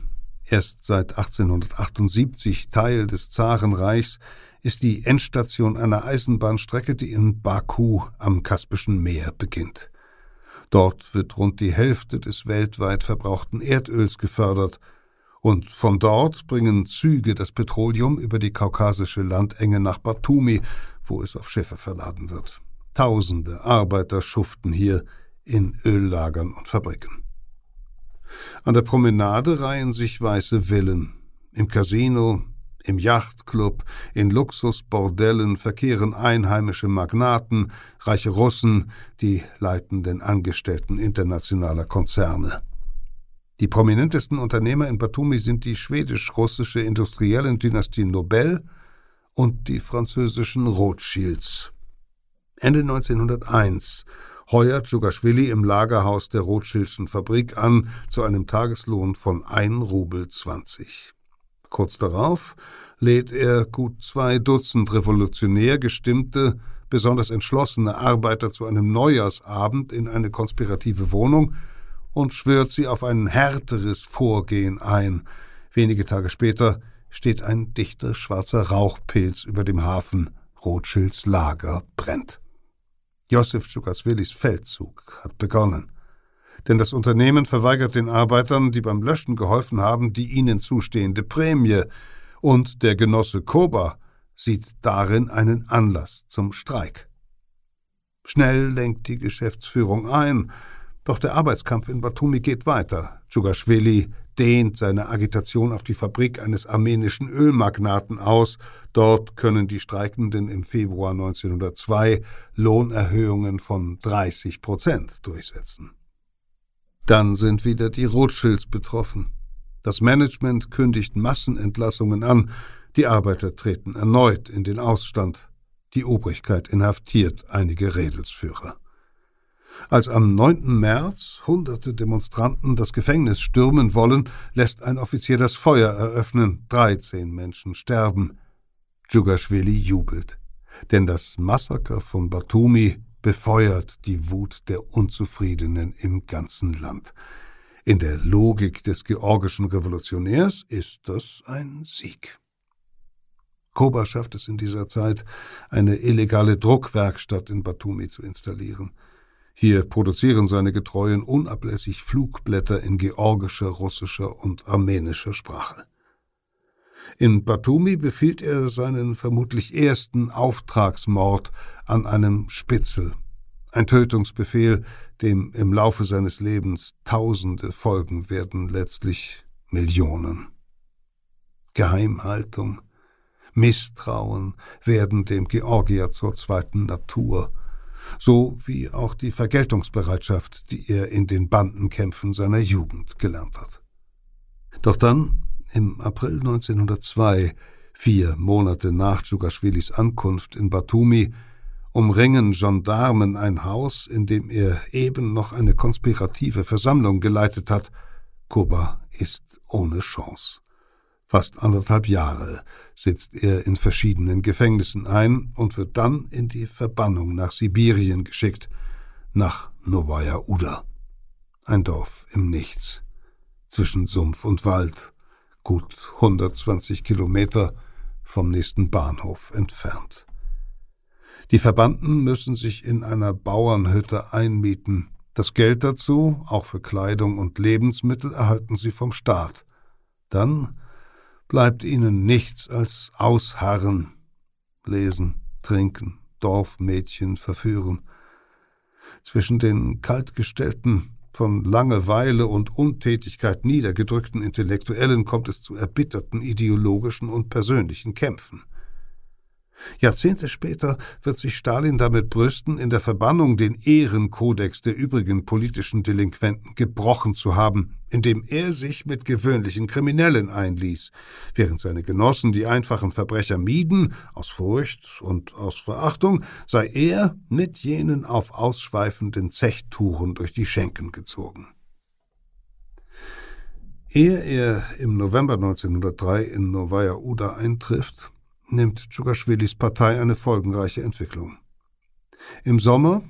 erst seit 1878 Teil des Zarenreichs, ist die Endstation einer Eisenbahnstrecke, die in Baku am Kaspischen Meer beginnt. Dort wird rund die Hälfte des weltweit verbrauchten Erdöls gefördert, und von dort bringen Züge das Petroleum über die kaukasische Landenge nach Batumi, wo es auf Schiffe verladen wird. Tausende Arbeiter schuften hier in Öllagern und Fabriken. An der Promenade reihen sich weiße Villen. Im Casino, im Yachtclub, in Luxusbordellen verkehren einheimische Magnaten, reiche Russen, die leitenden Angestellten internationaler Konzerne. Die prominentesten Unternehmer in Batumi sind die schwedisch-russische Industriellendynastie Nobel und die französischen Rothschilds. Ende 1901 heuert Djugaschwili im Lagerhaus der Rothschildschen Fabrik an zu einem Tageslohn von 1 Rubel 20. Kurz darauf lädt er gut zwei Dutzend revolutionär gestimmte, besonders entschlossene Arbeiter zu einem Neujahrsabend in eine konspirative Wohnung und schwört sie auf ein härteres Vorgehen ein. Wenige Tage später steht ein dichter schwarzer Rauchpilz über dem Hafen. Rothschilds Lager brennt. Josef Dschukaswilis Feldzug hat begonnen. Denn das Unternehmen verweigert den Arbeitern, die beim Löschen geholfen haben, die ihnen zustehende Prämie, und der Genosse Koba sieht darin einen Anlass zum Streik. Schnell lenkt die Geschäftsführung ein, doch der Arbeitskampf in Batumi geht weiter. Dschugashvili dehnt seine Agitation auf die Fabrik eines armenischen Ölmagnaten aus. Dort können die Streikenden im Februar 1902 Lohnerhöhungen von 30 Prozent durchsetzen. Dann sind wieder die Rothschilds betroffen. Das Management kündigt Massenentlassungen an, die Arbeiter treten erneut in den Ausstand, die Obrigkeit inhaftiert einige Redelsführer. Als am 9. März hunderte Demonstranten das Gefängnis stürmen wollen, lässt ein Offizier das Feuer eröffnen, 13 Menschen sterben. Djugaschwili jubelt, denn das Massaker von Batumi befeuert die Wut der Unzufriedenen im ganzen Land. In der Logik des georgischen Revolutionärs ist das ein Sieg. Koba schafft es in dieser Zeit, eine illegale Druckwerkstatt in Batumi zu installieren. Hier produzieren seine Getreuen unablässig Flugblätter in georgischer, russischer und armenischer Sprache. In Batumi befiehlt er seinen vermutlich ersten Auftragsmord an einem Spitzel, ein Tötungsbefehl, dem im Laufe seines Lebens Tausende folgen werden, letztlich Millionen. Geheimhaltung, Misstrauen werden dem Georgier zur zweiten Natur, so wie auch die Vergeltungsbereitschaft, die er in den Bandenkämpfen seiner Jugend gelernt hat. Doch dann, im April 1902, vier Monate nach Djugaschwilis Ankunft in Batumi, umringen Gendarmen ein Haus, in dem er eben noch eine konspirative Versammlung geleitet hat. Koba ist ohne Chance. Fast anderthalb Jahre sitzt er in verschiedenen Gefängnissen ein und wird dann in die Verbannung nach Sibirien geschickt, nach Novaya Uda, ein Dorf im Nichts. zwischen Sumpf und Wald, gut 120 Kilometer vom nächsten Bahnhof entfernt. Die Verbannten müssen sich in einer Bauernhütte einmieten. Das Geld dazu, auch für Kleidung und Lebensmittel, erhalten sie vom Staat. Dann bleibt ihnen nichts als ausharren, lesen, trinken, Dorfmädchen verführen. Zwischen den kaltgestellten, von Langeweile und Untätigkeit niedergedrückten Intellektuellen kommt es zu erbitterten ideologischen und persönlichen Kämpfen. Jahrzehnte später wird sich Stalin damit brüsten, in der Verbannung den Ehrenkodex der übrigen politischen Delinquenten gebrochen zu haben, indem er sich mit gewöhnlichen Kriminellen einließ, während seine Genossen die einfachen Verbrecher mieden, aus Furcht und aus Verachtung, sei er mit jenen auf ausschweifenden Zechttouren durch die Schenken gezogen. Ehe er im November 1903 in Novaya Uda eintrifft, nimmt Dschugashwilis Partei eine folgenreiche Entwicklung. Im Sommer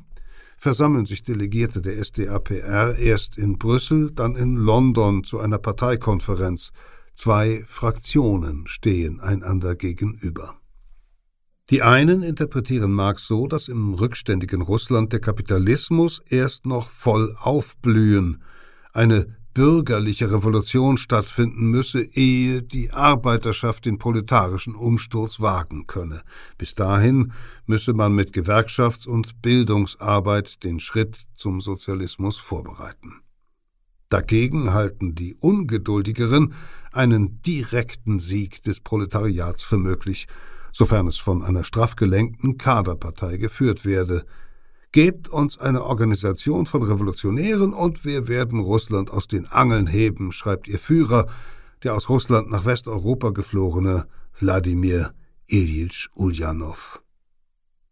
versammeln sich Delegierte der SDAPR erst in Brüssel, dann in London zu einer Parteikonferenz. Zwei Fraktionen stehen einander gegenüber. Die einen interpretieren Marx so, dass im rückständigen Russland der Kapitalismus erst noch voll aufblühen, eine bürgerliche Revolution stattfinden müsse, ehe die Arbeiterschaft den proletarischen Umsturz wagen könne. Bis dahin müsse man mit Gewerkschafts- und Bildungsarbeit den Schritt zum Sozialismus vorbereiten. Dagegen halten die Ungeduldigeren einen direkten Sieg des Proletariats für möglich, sofern es von einer straff gelenkten Kaderpartei geführt werde, Gebt uns eine Organisation von Revolutionären und wir werden Russland aus den Angeln heben, schreibt ihr Führer, der aus Russland nach Westeuropa geflohene Wladimir Ilyich Ulyanov.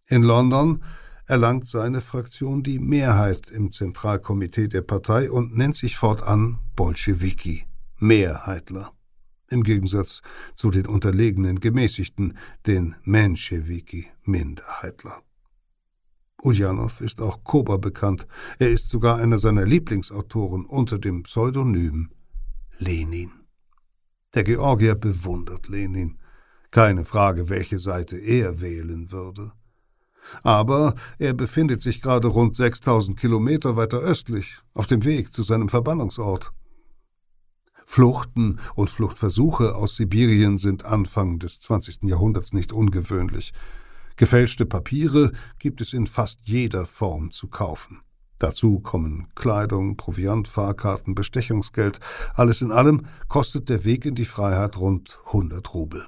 In London erlangt seine Fraktion die Mehrheit im Zentralkomitee der Partei und nennt sich fortan Bolschewiki, Mehrheitler. Im Gegensatz zu den unterlegenen Gemäßigten, den Menschewiki, Minderheitler. Ulyanov ist auch Koba bekannt. Er ist sogar einer seiner Lieblingsautoren unter dem Pseudonym Lenin. Der Georgier bewundert Lenin. Keine Frage, welche Seite er wählen würde. Aber er befindet sich gerade rund 6000 Kilometer weiter östlich, auf dem Weg zu seinem Verbannungsort. Fluchten und Fluchtversuche aus Sibirien sind Anfang des 20. Jahrhunderts nicht ungewöhnlich. Gefälschte Papiere gibt es in fast jeder Form zu kaufen. Dazu kommen Kleidung, Proviant, Fahrkarten, Bestechungsgeld. Alles in allem kostet der Weg in die Freiheit rund 100 Rubel.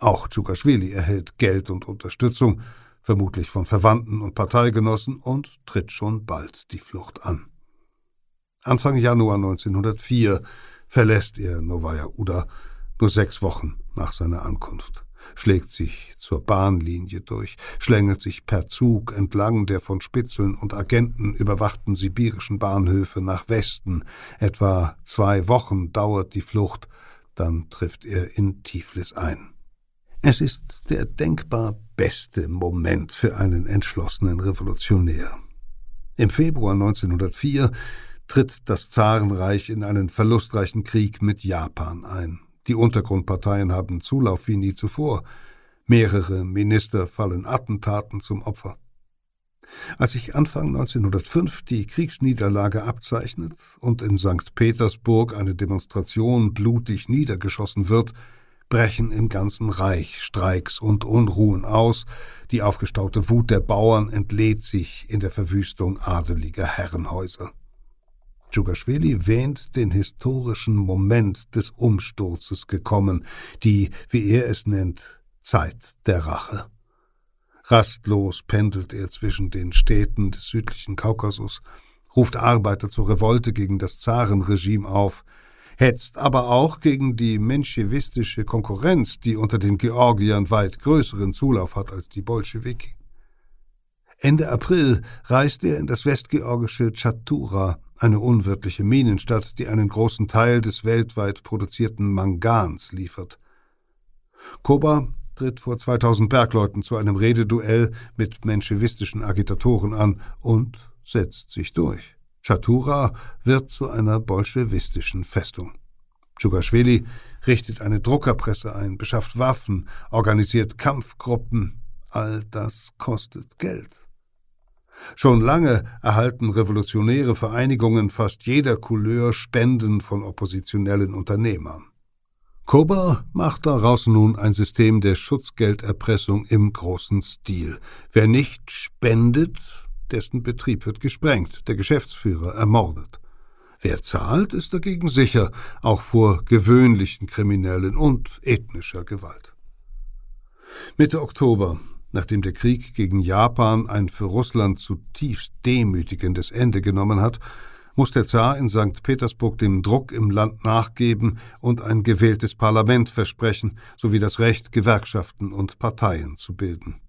Auch Tschukaschwili erhält Geld und Unterstützung, vermutlich von Verwandten und Parteigenossen, und tritt schon bald die Flucht an. Anfang Januar 1904 verlässt er Novaya Uda, nur sechs Wochen nach seiner Ankunft schlägt sich zur Bahnlinie durch, schlängelt sich per Zug entlang der von Spitzeln und Agenten überwachten sibirischen Bahnhöfe nach Westen. Etwa zwei Wochen dauert die Flucht, dann trifft er in Tiflis ein. Es ist der denkbar beste Moment für einen entschlossenen Revolutionär. Im Februar 1904 tritt das Zarenreich in einen verlustreichen Krieg mit Japan ein. Die Untergrundparteien haben Zulauf wie nie zuvor. Mehrere Minister fallen Attentaten zum Opfer. Als sich Anfang 1905 die Kriegsniederlage abzeichnet und in St. Petersburg eine Demonstration blutig niedergeschossen wird, brechen im ganzen Reich Streiks und Unruhen aus, die aufgestaute Wut der Bauern entlädt sich in der Verwüstung adeliger Herrenhäuser. Djugaschwili wähnt den historischen Moment des Umsturzes gekommen, die, wie er es nennt, Zeit der Rache. Rastlos pendelt er zwischen den Städten des südlichen Kaukasus, ruft Arbeiter zur Revolte gegen das Zarenregime auf, hetzt aber auch gegen die menschewistische Konkurrenz, die unter den Georgiern weit größeren Zulauf hat als die Bolschewiki. Ende April reist er in das westgeorgische Chatura, eine unwirtliche Minenstadt, die einen großen Teil des weltweit produzierten Mangans liefert. Koba tritt vor 2000 Bergleuten zu einem Rededuell mit menschewistischen Agitatoren an und setzt sich durch. Chatura wird zu einer bolschewistischen Festung. Djugaschwili richtet eine Druckerpresse ein, beschafft Waffen, organisiert Kampfgruppen. All das kostet Geld. Schon lange erhalten revolutionäre Vereinigungen fast jeder Couleur Spenden von oppositionellen Unternehmern. Kober macht daraus nun ein System der Schutzgelderpressung im großen Stil. Wer nicht spendet, dessen Betrieb wird gesprengt, der Geschäftsführer ermordet. Wer zahlt, ist dagegen sicher, auch vor gewöhnlichen Kriminellen und ethnischer Gewalt. Mitte Oktober, nachdem der Krieg gegen Japan ein für Russland zutiefst demütigendes Ende genommen hat, muss der Zar in St. Petersburg dem Druck im Land nachgeben und ein gewähltes Parlament versprechen, sowie das Recht, Gewerkschaften und Parteien zu bilden.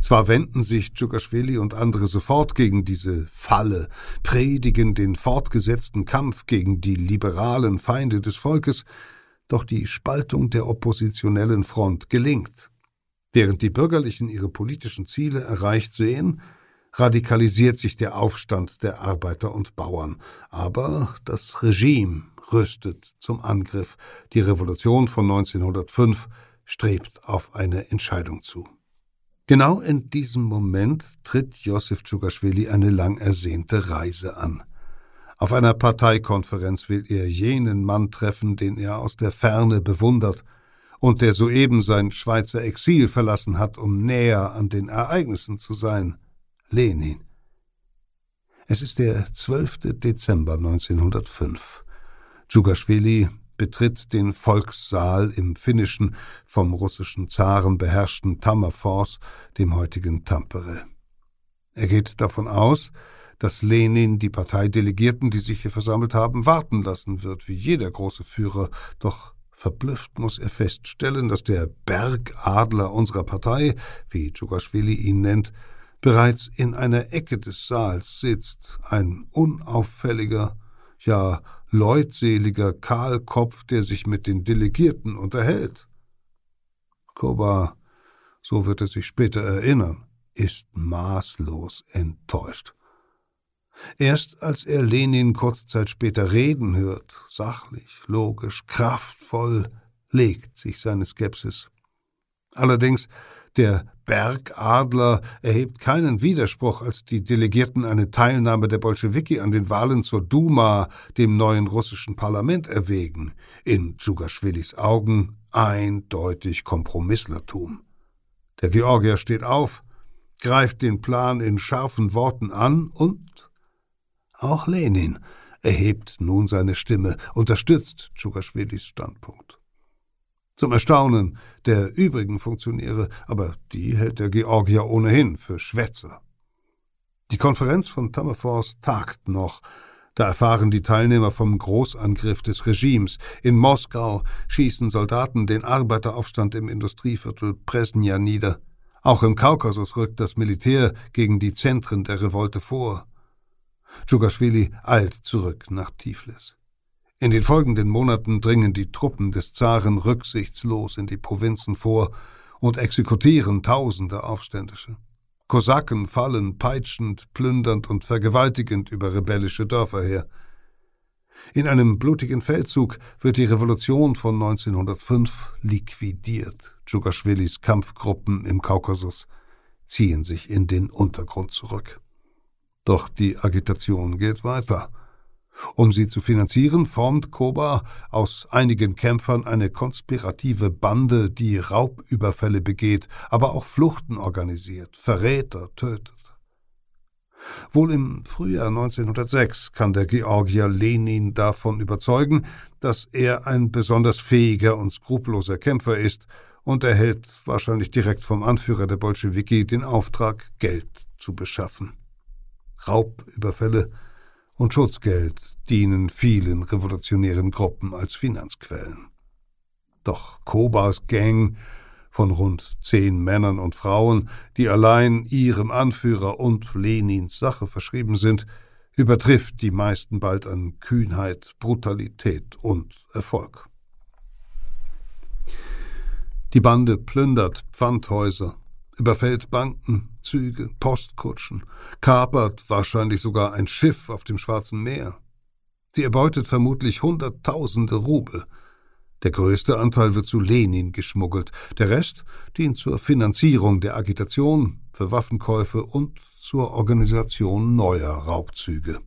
Zwar wenden sich Djugaschwili und andere sofort gegen diese Falle, predigen den fortgesetzten Kampf gegen die liberalen Feinde des Volkes, doch die Spaltung der oppositionellen Front gelingt. Während die Bürgerlichen ihre politischen Ziele erreicht sehen, radikalisiert sich der Aufstand der Arbeiter und Bauern. Aber das Regime rüstet zum Angriff. Die Revolution von 1905 strebt auf eine Entscheidung zu. Genau in diesem Moment tritt Josef Tschugaschwili eine lang ersehnte Reise an. Auf einer Parteikonferenz will er jenen Mann treffen, den er aus der Ferne bewundert und der soeben sein Schweizer Exil verlassen hat, um näher an den Ereignissen zu sein, Lenin. Es ist der 12. Dezember 1905. Djugaschwili betritt den Volkssaal im finnischen, vom russischen Zaren beherrschten Tammerfors, dem heutigen Tampere. Er geht davon aus, dass Lenin die Parteidelegierten, die sich hier versammelt haben, warten lassen wird, wie jeder große Führer, doch verblüfft muss er feststellen, dass der Bergadler unserer Partei, wie Djugaschwili ihn nennt, bereits in einer Ecke des Saals sitzt, ein unauffälliger, ja leutseliger Kahlkopf, der sich mit den Delegierten unterhält. Koba, so wird er sich später erinnern, ist maßlos enttäuscht. Erst als er Lenin kurze Zeit später reden hört, sachlich, logisch, kraftvoll, legt sich seine Skepsis. Allerdings der Bergadler erhebt keinen Widerspruch, als die Delegierten eine Teilnahme der Bolschewiki an den Wahlen zur Duma, dem neuen russischen Parlament, erwägen. In Djugaschwilis Augen eindeutig Kompromisslertum. Der Georgier steht auf, greift den Plan in scharfen Worten an und auch Lenin erhebt nun seine Stimme, unterstützt Djugaschwilis Standpunkt. Zum Erstaunen der übrigen Funktionäre, aber die hält der Georgier ohnehin für Schwätzer. Die Konferenz von Tammerfors tagt noch. Da erfahren die Teilnehmer vom Großangriff des Regimes. In Moskau schießen Soldaten den Arbeiteraufstand im Industrieviertel Presnja nieder. Auch im Kaukasus rückt das Militär gegen die Zentren der Revolte vor. Djugaschwili eilt zurück nach Tiflis. In den folgenden Monaten dringen die Truppen des Zaren rücksichtslos in die Provinzen vor und exekutieren tausende Aufständische. Kosaken fallen peitschend, plündernd und vergewaltigend über rebellische Dörfer her. In einem blutigen Feldzug wird die Revolution von 1905 liquidiert. Djugaschwilis Kampfgruppen im Kaukasus ziehen sich in den Untergrund zurück. Doch die Agitation geht weiter. Um sie zu finanzieren, formt Koba aus einigen Kämpfern eine konspirative Bande, die Raubüberfälle begeht, aber auch Fluchten organisiert, Verräter tötet. Wohl im Frühjahr 1906 kann der Georgier Lenin davon überzeugen, dass er ein besonders fähiger und skrupelloser Kämpfer ist und erhält wahrscheinlich direkt vom Anführer der Bolschewiki den Auftrag, Geld zu beschaffen. Raubüberfälle und Schutzgeld dienen vielen revolutionären Gruppen als Finanzquellen. Doch Kobas Gang von rund zehn Männern und Frauen, die allein ihrem Anführer und Lenins Sache verschrieben sind, übertrifft die meisten bald an Kühnheit, Brutalität und Erfolg. Die Bande plündert Pfandhäuser, überfällt Banken, Züge, Postkutschen, kapert wahrscheinlich sogar ein Schiff auf dem Schwarzen Meer. Sie erbeutet vermutlich Hunderttausende Rubel. Der größte Anteil wird zu Lenin geschmuggelt, der Rest dient zur Finanzierung der Agitation, für Waffenkäufe und zur Organisation neuer Raubzüge.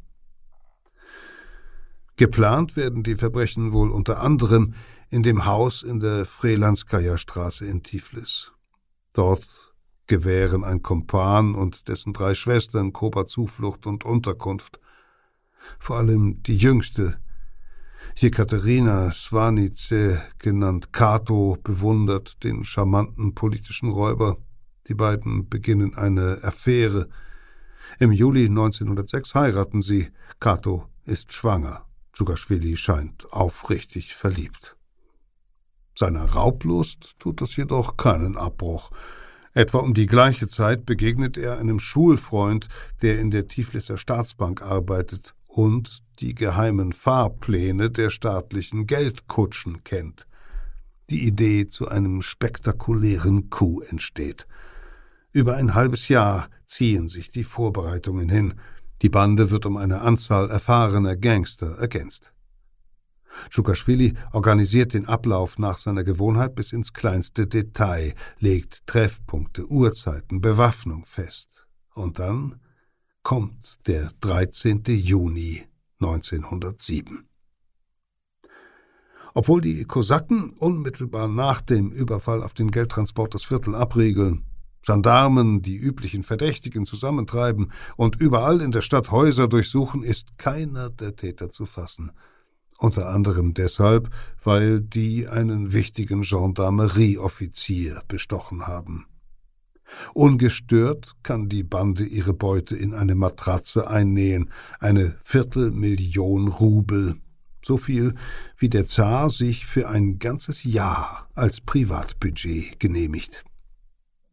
Geplant werden die Verbrechen wohl unter anderem in dem Haus in der Frelandskaya Straße in Tiflis. Dort gewähren ein Kompan und dessen drei Schwestern Koba Zuflucht und Unterkunft. Vor allem die jüngste, Jekaterina Swanice, genannt Kato, bewundert den charmanten politischen Räuber. Die beiden beginnen eine Affäre. Im Juli 1906 heiraten sie. Kato ist schwanger. Djugaschwili scheint aufrichtig verliebt. Seiner Raublust tut das jedoch keinen Abbruch. Etwa um die gleiche Zeit begegnet er einem Schulfreund, der in der Tiflisser Staatsbank arbeitet und die geheimen Fahrpläne der staatlichen Geldkutschen kennt. Die Idee zu einem spektakulären Coup entsteht. Über ein halbes Jahr ziehen sich die Vorbereitungen hin. Die Bande wird um eine Anzahl erfahrener Gangster ergänzt. Tschukaschwili organisiert den Ablauf nach seiner Gewohnheit bis ins kleinste Detail, legt Treffpunkte, Uhrzeiten, Bewaffnung fest. Und dann kommt der 13. Juni 1907. Obwohl die Kosaken unmittelbar nach dem Überfall auf den Geldtransport das Viertel abriegeln, Gendarmen die üblichen Verdächtigen zusammentreiben und überall in der Stadt Häuser durchsuchen, ist keiner der Täter zu fassen – unter anderem deshalb, weil die einen wichtigen Gendarmerieoffizier bestochen haben. Ungestört kann die Bande ihre Beute in eine Matratze einnähen, eine Viertelmillion Rubel, so viel wie der Zar sich für ein ganzes Jahr als Privatbudget genehmigt.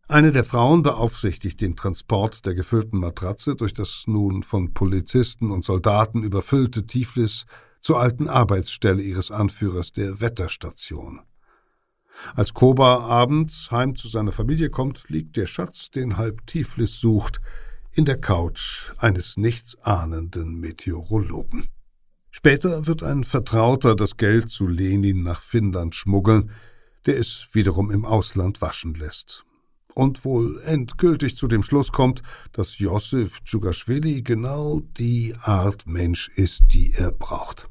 Eine der Frauen beaufsichtigt den Transport der gefüllten Matratze durch das nun von Polizisten und Soldaten überfüllte Tiflis zur alten Arbeitsstelle ihres Anführers, der Wetterstation. Als Koba abends heim zu seiner Familie kommt, liegt der Schatz, den halb Tiflis sucht, in der Couch eines nichtsahnenden Meteorologen. Später wird ein Vertrauter das Geld zu Lenin nach Finnland schmuggeln, der es wiederum im Ausland waschen lässt. Und wohl endgültig zu dem Schluss kommt, dass Josef Djugaschwili genau die Art Mensch ist, die er braucht.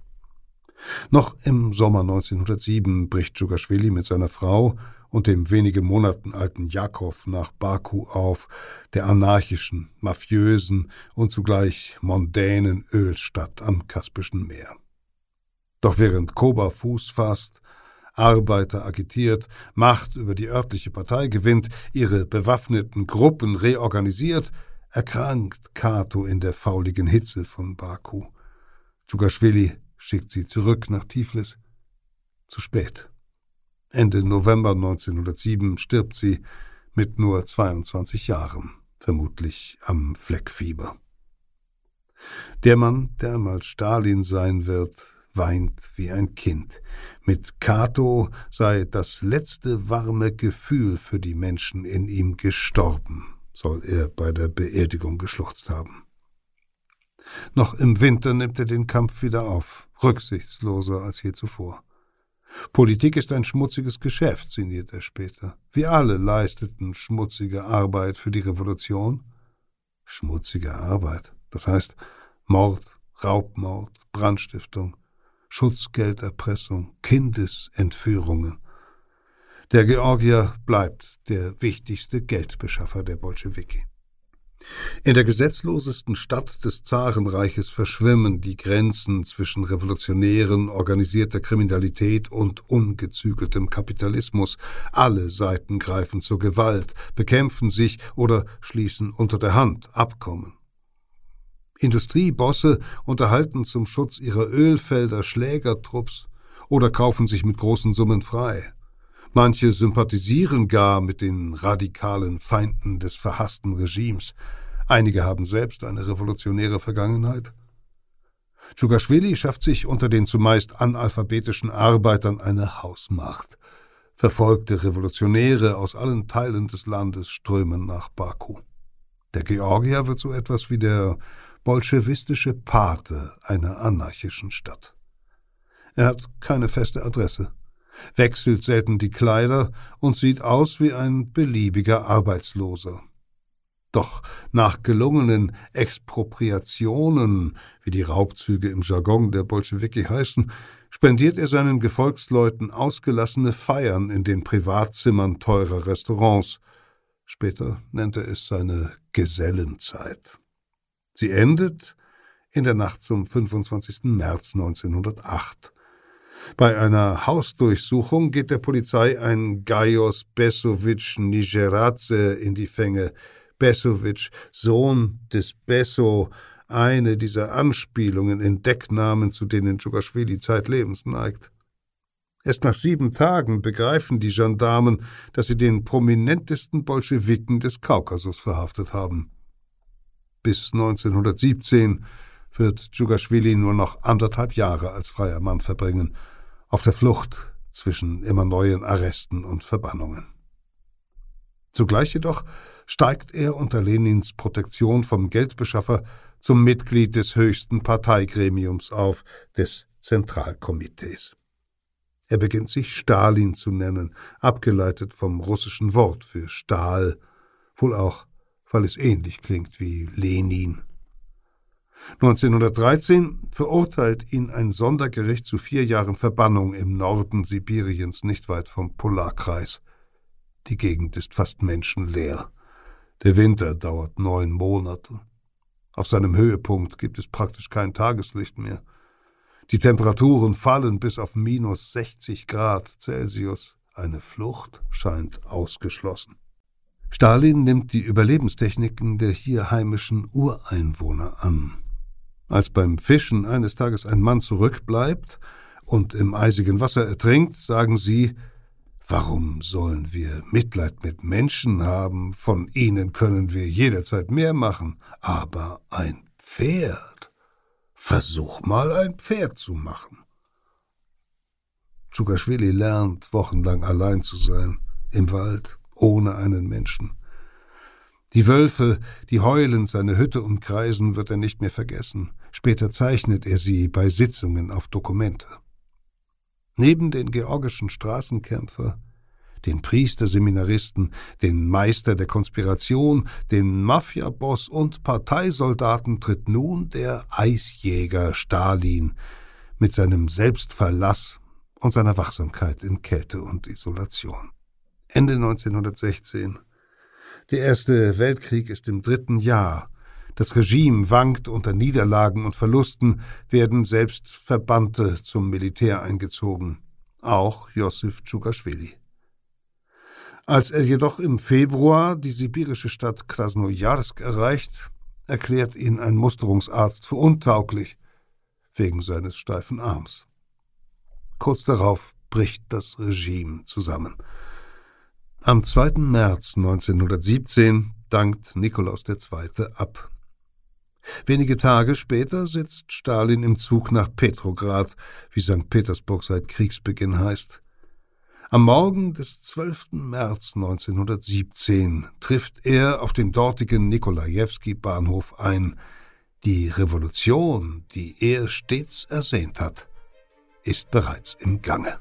Noch im Sommer 1907 bricht Djugaschwili mit seiner Frau und dem wenige Monaten alten Jakow nach Baku auf, der anarchischen, mafiösen und zugleich mondänen Ölstadt am Kaspischen Meer. Doch während Koba Fuß fasst, Arbeiter agitiert, Macht über die örtliche Partei gewinnt, ihre bewaffneten Gruppen reorganisiert, erkrankt Kato in der fauligen Hitze von Baku. Djugaschwili schickt sie zurück nach Tiflis. Zu spät. Ende November 1907 stirbt sie mit nur 22 Jahren, vermutlich am Fleckfieber. Der Mann, der einmal Stalin sein wird, weint wie ein Kind. Mit Cato sei das letzte warme Gefühl für die Menschen in ihm gestorben, soll er bei der Beerdigung geschluchzt haben. Noch im Winter nimmt er den Kampf wieder auf rücksichtsloser als je zuvor. Politik ist ein schmutziges Geschäft, sinniert er später. Wir alle leisteten schmutzige Arbeit für die Revolution. Schmutzige Arbeit, das heißt Mord, Raubmord, Brandstiftung, Schutzgelderpressung, Kindesentführungen. Der Georgier bleibt der wichtigste Geldbeschaffer der Bolschewiki. In der gesetzlosesten Stadt des Zarenreiches verschwimmen die Grenzen zwischen Revolutionären, organisierter Kriminalität und ungezügeltem Kapitalismus. Alle Seiten greifen zur Gewalt, bekämpfen sich oder schließen unter der Hand Abkommen. Industriebosse unterhalten zum Schutz ihrer Ölfelder Schlägertrupps oder kaufen sich mit großen Summen frei. Manche sympathisieren gar mit den radikalen Feinden des verhassten Regimes. Einige haben selbst eine revolutionäre Vergangenheit. Djugaschwili schafft sich unter den zumeist analphabetischen Arbeitern eine Hausmacht. Verfolgte Revolutionäre aus allen Teilen des Landes strömen nach Baku. Der Georgier wird so etwas wie der bolschewistische Pate einer anarchischen Stadt. Er hat keine feste Adresse, wechselt selten die Kleider und sieht aus wie ein beliebiger Arbeitsloser. Doch nach gelungenen Expropriationen, wie die Raubzüge im Jargon der Bolschewiki heißen, spendiert er seinen Gefolgsleuten ausgelassene Feiern in den Privatzimmern teurer Restaurants. Später nennt er es seine Gesellenzeit. Sie endet in der Nacht zum 25. März 1908. Bei einer Hausdurchsuchung geht der Polizei ein Gaios Besovic Nigeradze in die Fänge. Besovic, Sohn des Besso, eine dieser Anspielungen in Decknamen, zu denen Djugaschwili zeitlebens neigt. Erst nach sieben Tagen begreifen die Gendarmen, dass sie den prominentesten Bolschewiken des Kaukasus verhaftet haben. Bis 1917 wird Djugaschwili nur noch anderthalb Jahre als freier Mann verbringen, auf der Flucht zwischen immer neuen Arresten und Verbannungen. Zugleich jedoch steigt er unter Lenins Protektion vom Geldbeschaffer zum Mitglied des höchsten Parteigremiums auf, des Zentralkomitees. Er beginnt sich Stalin zu nennen, abgeleitet vom russischen Wort für Stahl, wohl auch, weil es ähnlich klingt wie Lenin. 1913 verurteilt ihn ein Sondergericht zu vier Jahren Verbannung im Norden Sibiriens, nicht weit vom Polarkreis. Die Gegend ist fast menschenleer. Der Winter dauert neun Monate. Auf seinem Höhepunkt gibt es praktisch kein Tageslicht mehr. Die Temperaturen fallen bis auf minus 60 Grad Celsius. Eine Flucht scheint ausgeschlossen. Stalin nimmt die Überlebenstechniken der hier heimischen Ureinwohner an. Als beim Fischen eines Tages ein Mann zurückbleibt und im eisigen Wasser ertrinkt, sagen sie, Warum sollen wir Mitleid mit Menschen haben? Von ihnen können wir jederzeit mehr machen. Aber ein Pferd. Versuch mal ein Pferd zu machen. Tschukaschwili lernt, wochenlang allein zu sein, im Wald, ohne einen Menschen. Die Wölfe, die heulend seine Hütte umkreisen, wird er nicht mehr vergessen. Später zeichnet er sie bei Sitzungen auf Dokumente. Neben den georgischen Straßenkämpfer, den Priesterseminaristen, den Meister der Konspiration, den Mafiaboss und Parteisoldaten tritt nun der Eisjäger Stalin mit seinem Selbstverlass und seiner Wachsamkeit in Kälte und Isolation. Ende 1916. Der Erste Weltkrieg ist im dritten Jahr das Regime wankt unter Niederlagen und Verlusten, werden selbst Verbannte zum Militär eingezogen, auch Josif Tschukaschwili. Als er jedoch im Februar die sibirische Stadt Krasnojarsk erreicht, erklärt ihn ein Musterungsarzt für untauglich wegen seines steifen Arms. Kurz darauf bricht das Regime zusammen. Am 2. März 1917 dankt Nikolaus II. ab. Wenige Tage später sitzt Stalin im Zug nach Petrograd, wie St. Petersburg seit Kriegsbeginn heißt. Am Morgen des 12. März 1917 trifft er auf dem dortigen Nikolajewski-Bahnhof ein. Die Revolution, die er stets ersehnt hat, ist bereits im Gange.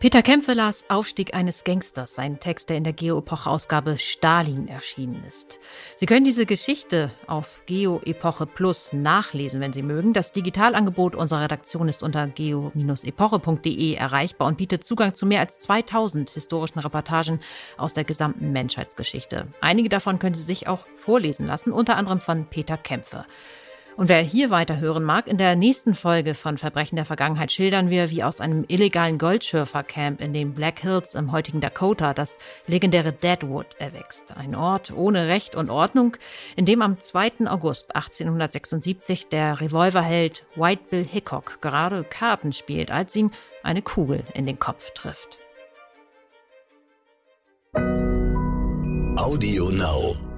Peter Kämpfe las Aufstieg eines Gangsters, sein Text, der in der Geo-Epoche-Ausgabe Stalin erschienen ist. Sie können diese Geschichte auf Geo-Epoche Plus nachlesen, wenn Sie mögen. Das Digitalangebot unserer Redaktion ist unter geo-epoche.de erreichbar und bietet Zugang zu mehr als 2000 historischen Reportagen aus der gesamten Menschheitsgeschichte. Einige davon können Sie sich auch vorlesen lassen, unter anderem von Peter Kämpfe. Und wer hier weiter hören mag, in der nächsten Folge von Verbrechen der Vergangenheit schildern wir, wie aus einem illegalen Goldschürfercamp in den Black Hills im heutigen Dakota das legendäre Deadwood erwächst. Ein Ort ohne Recht und Ordnung, in dem am 2. August 1876 der Revolverheld White Bill Hickok gerade Karten spielt, als ihn eine Kugel in den Kopf trifft.
Audio Now.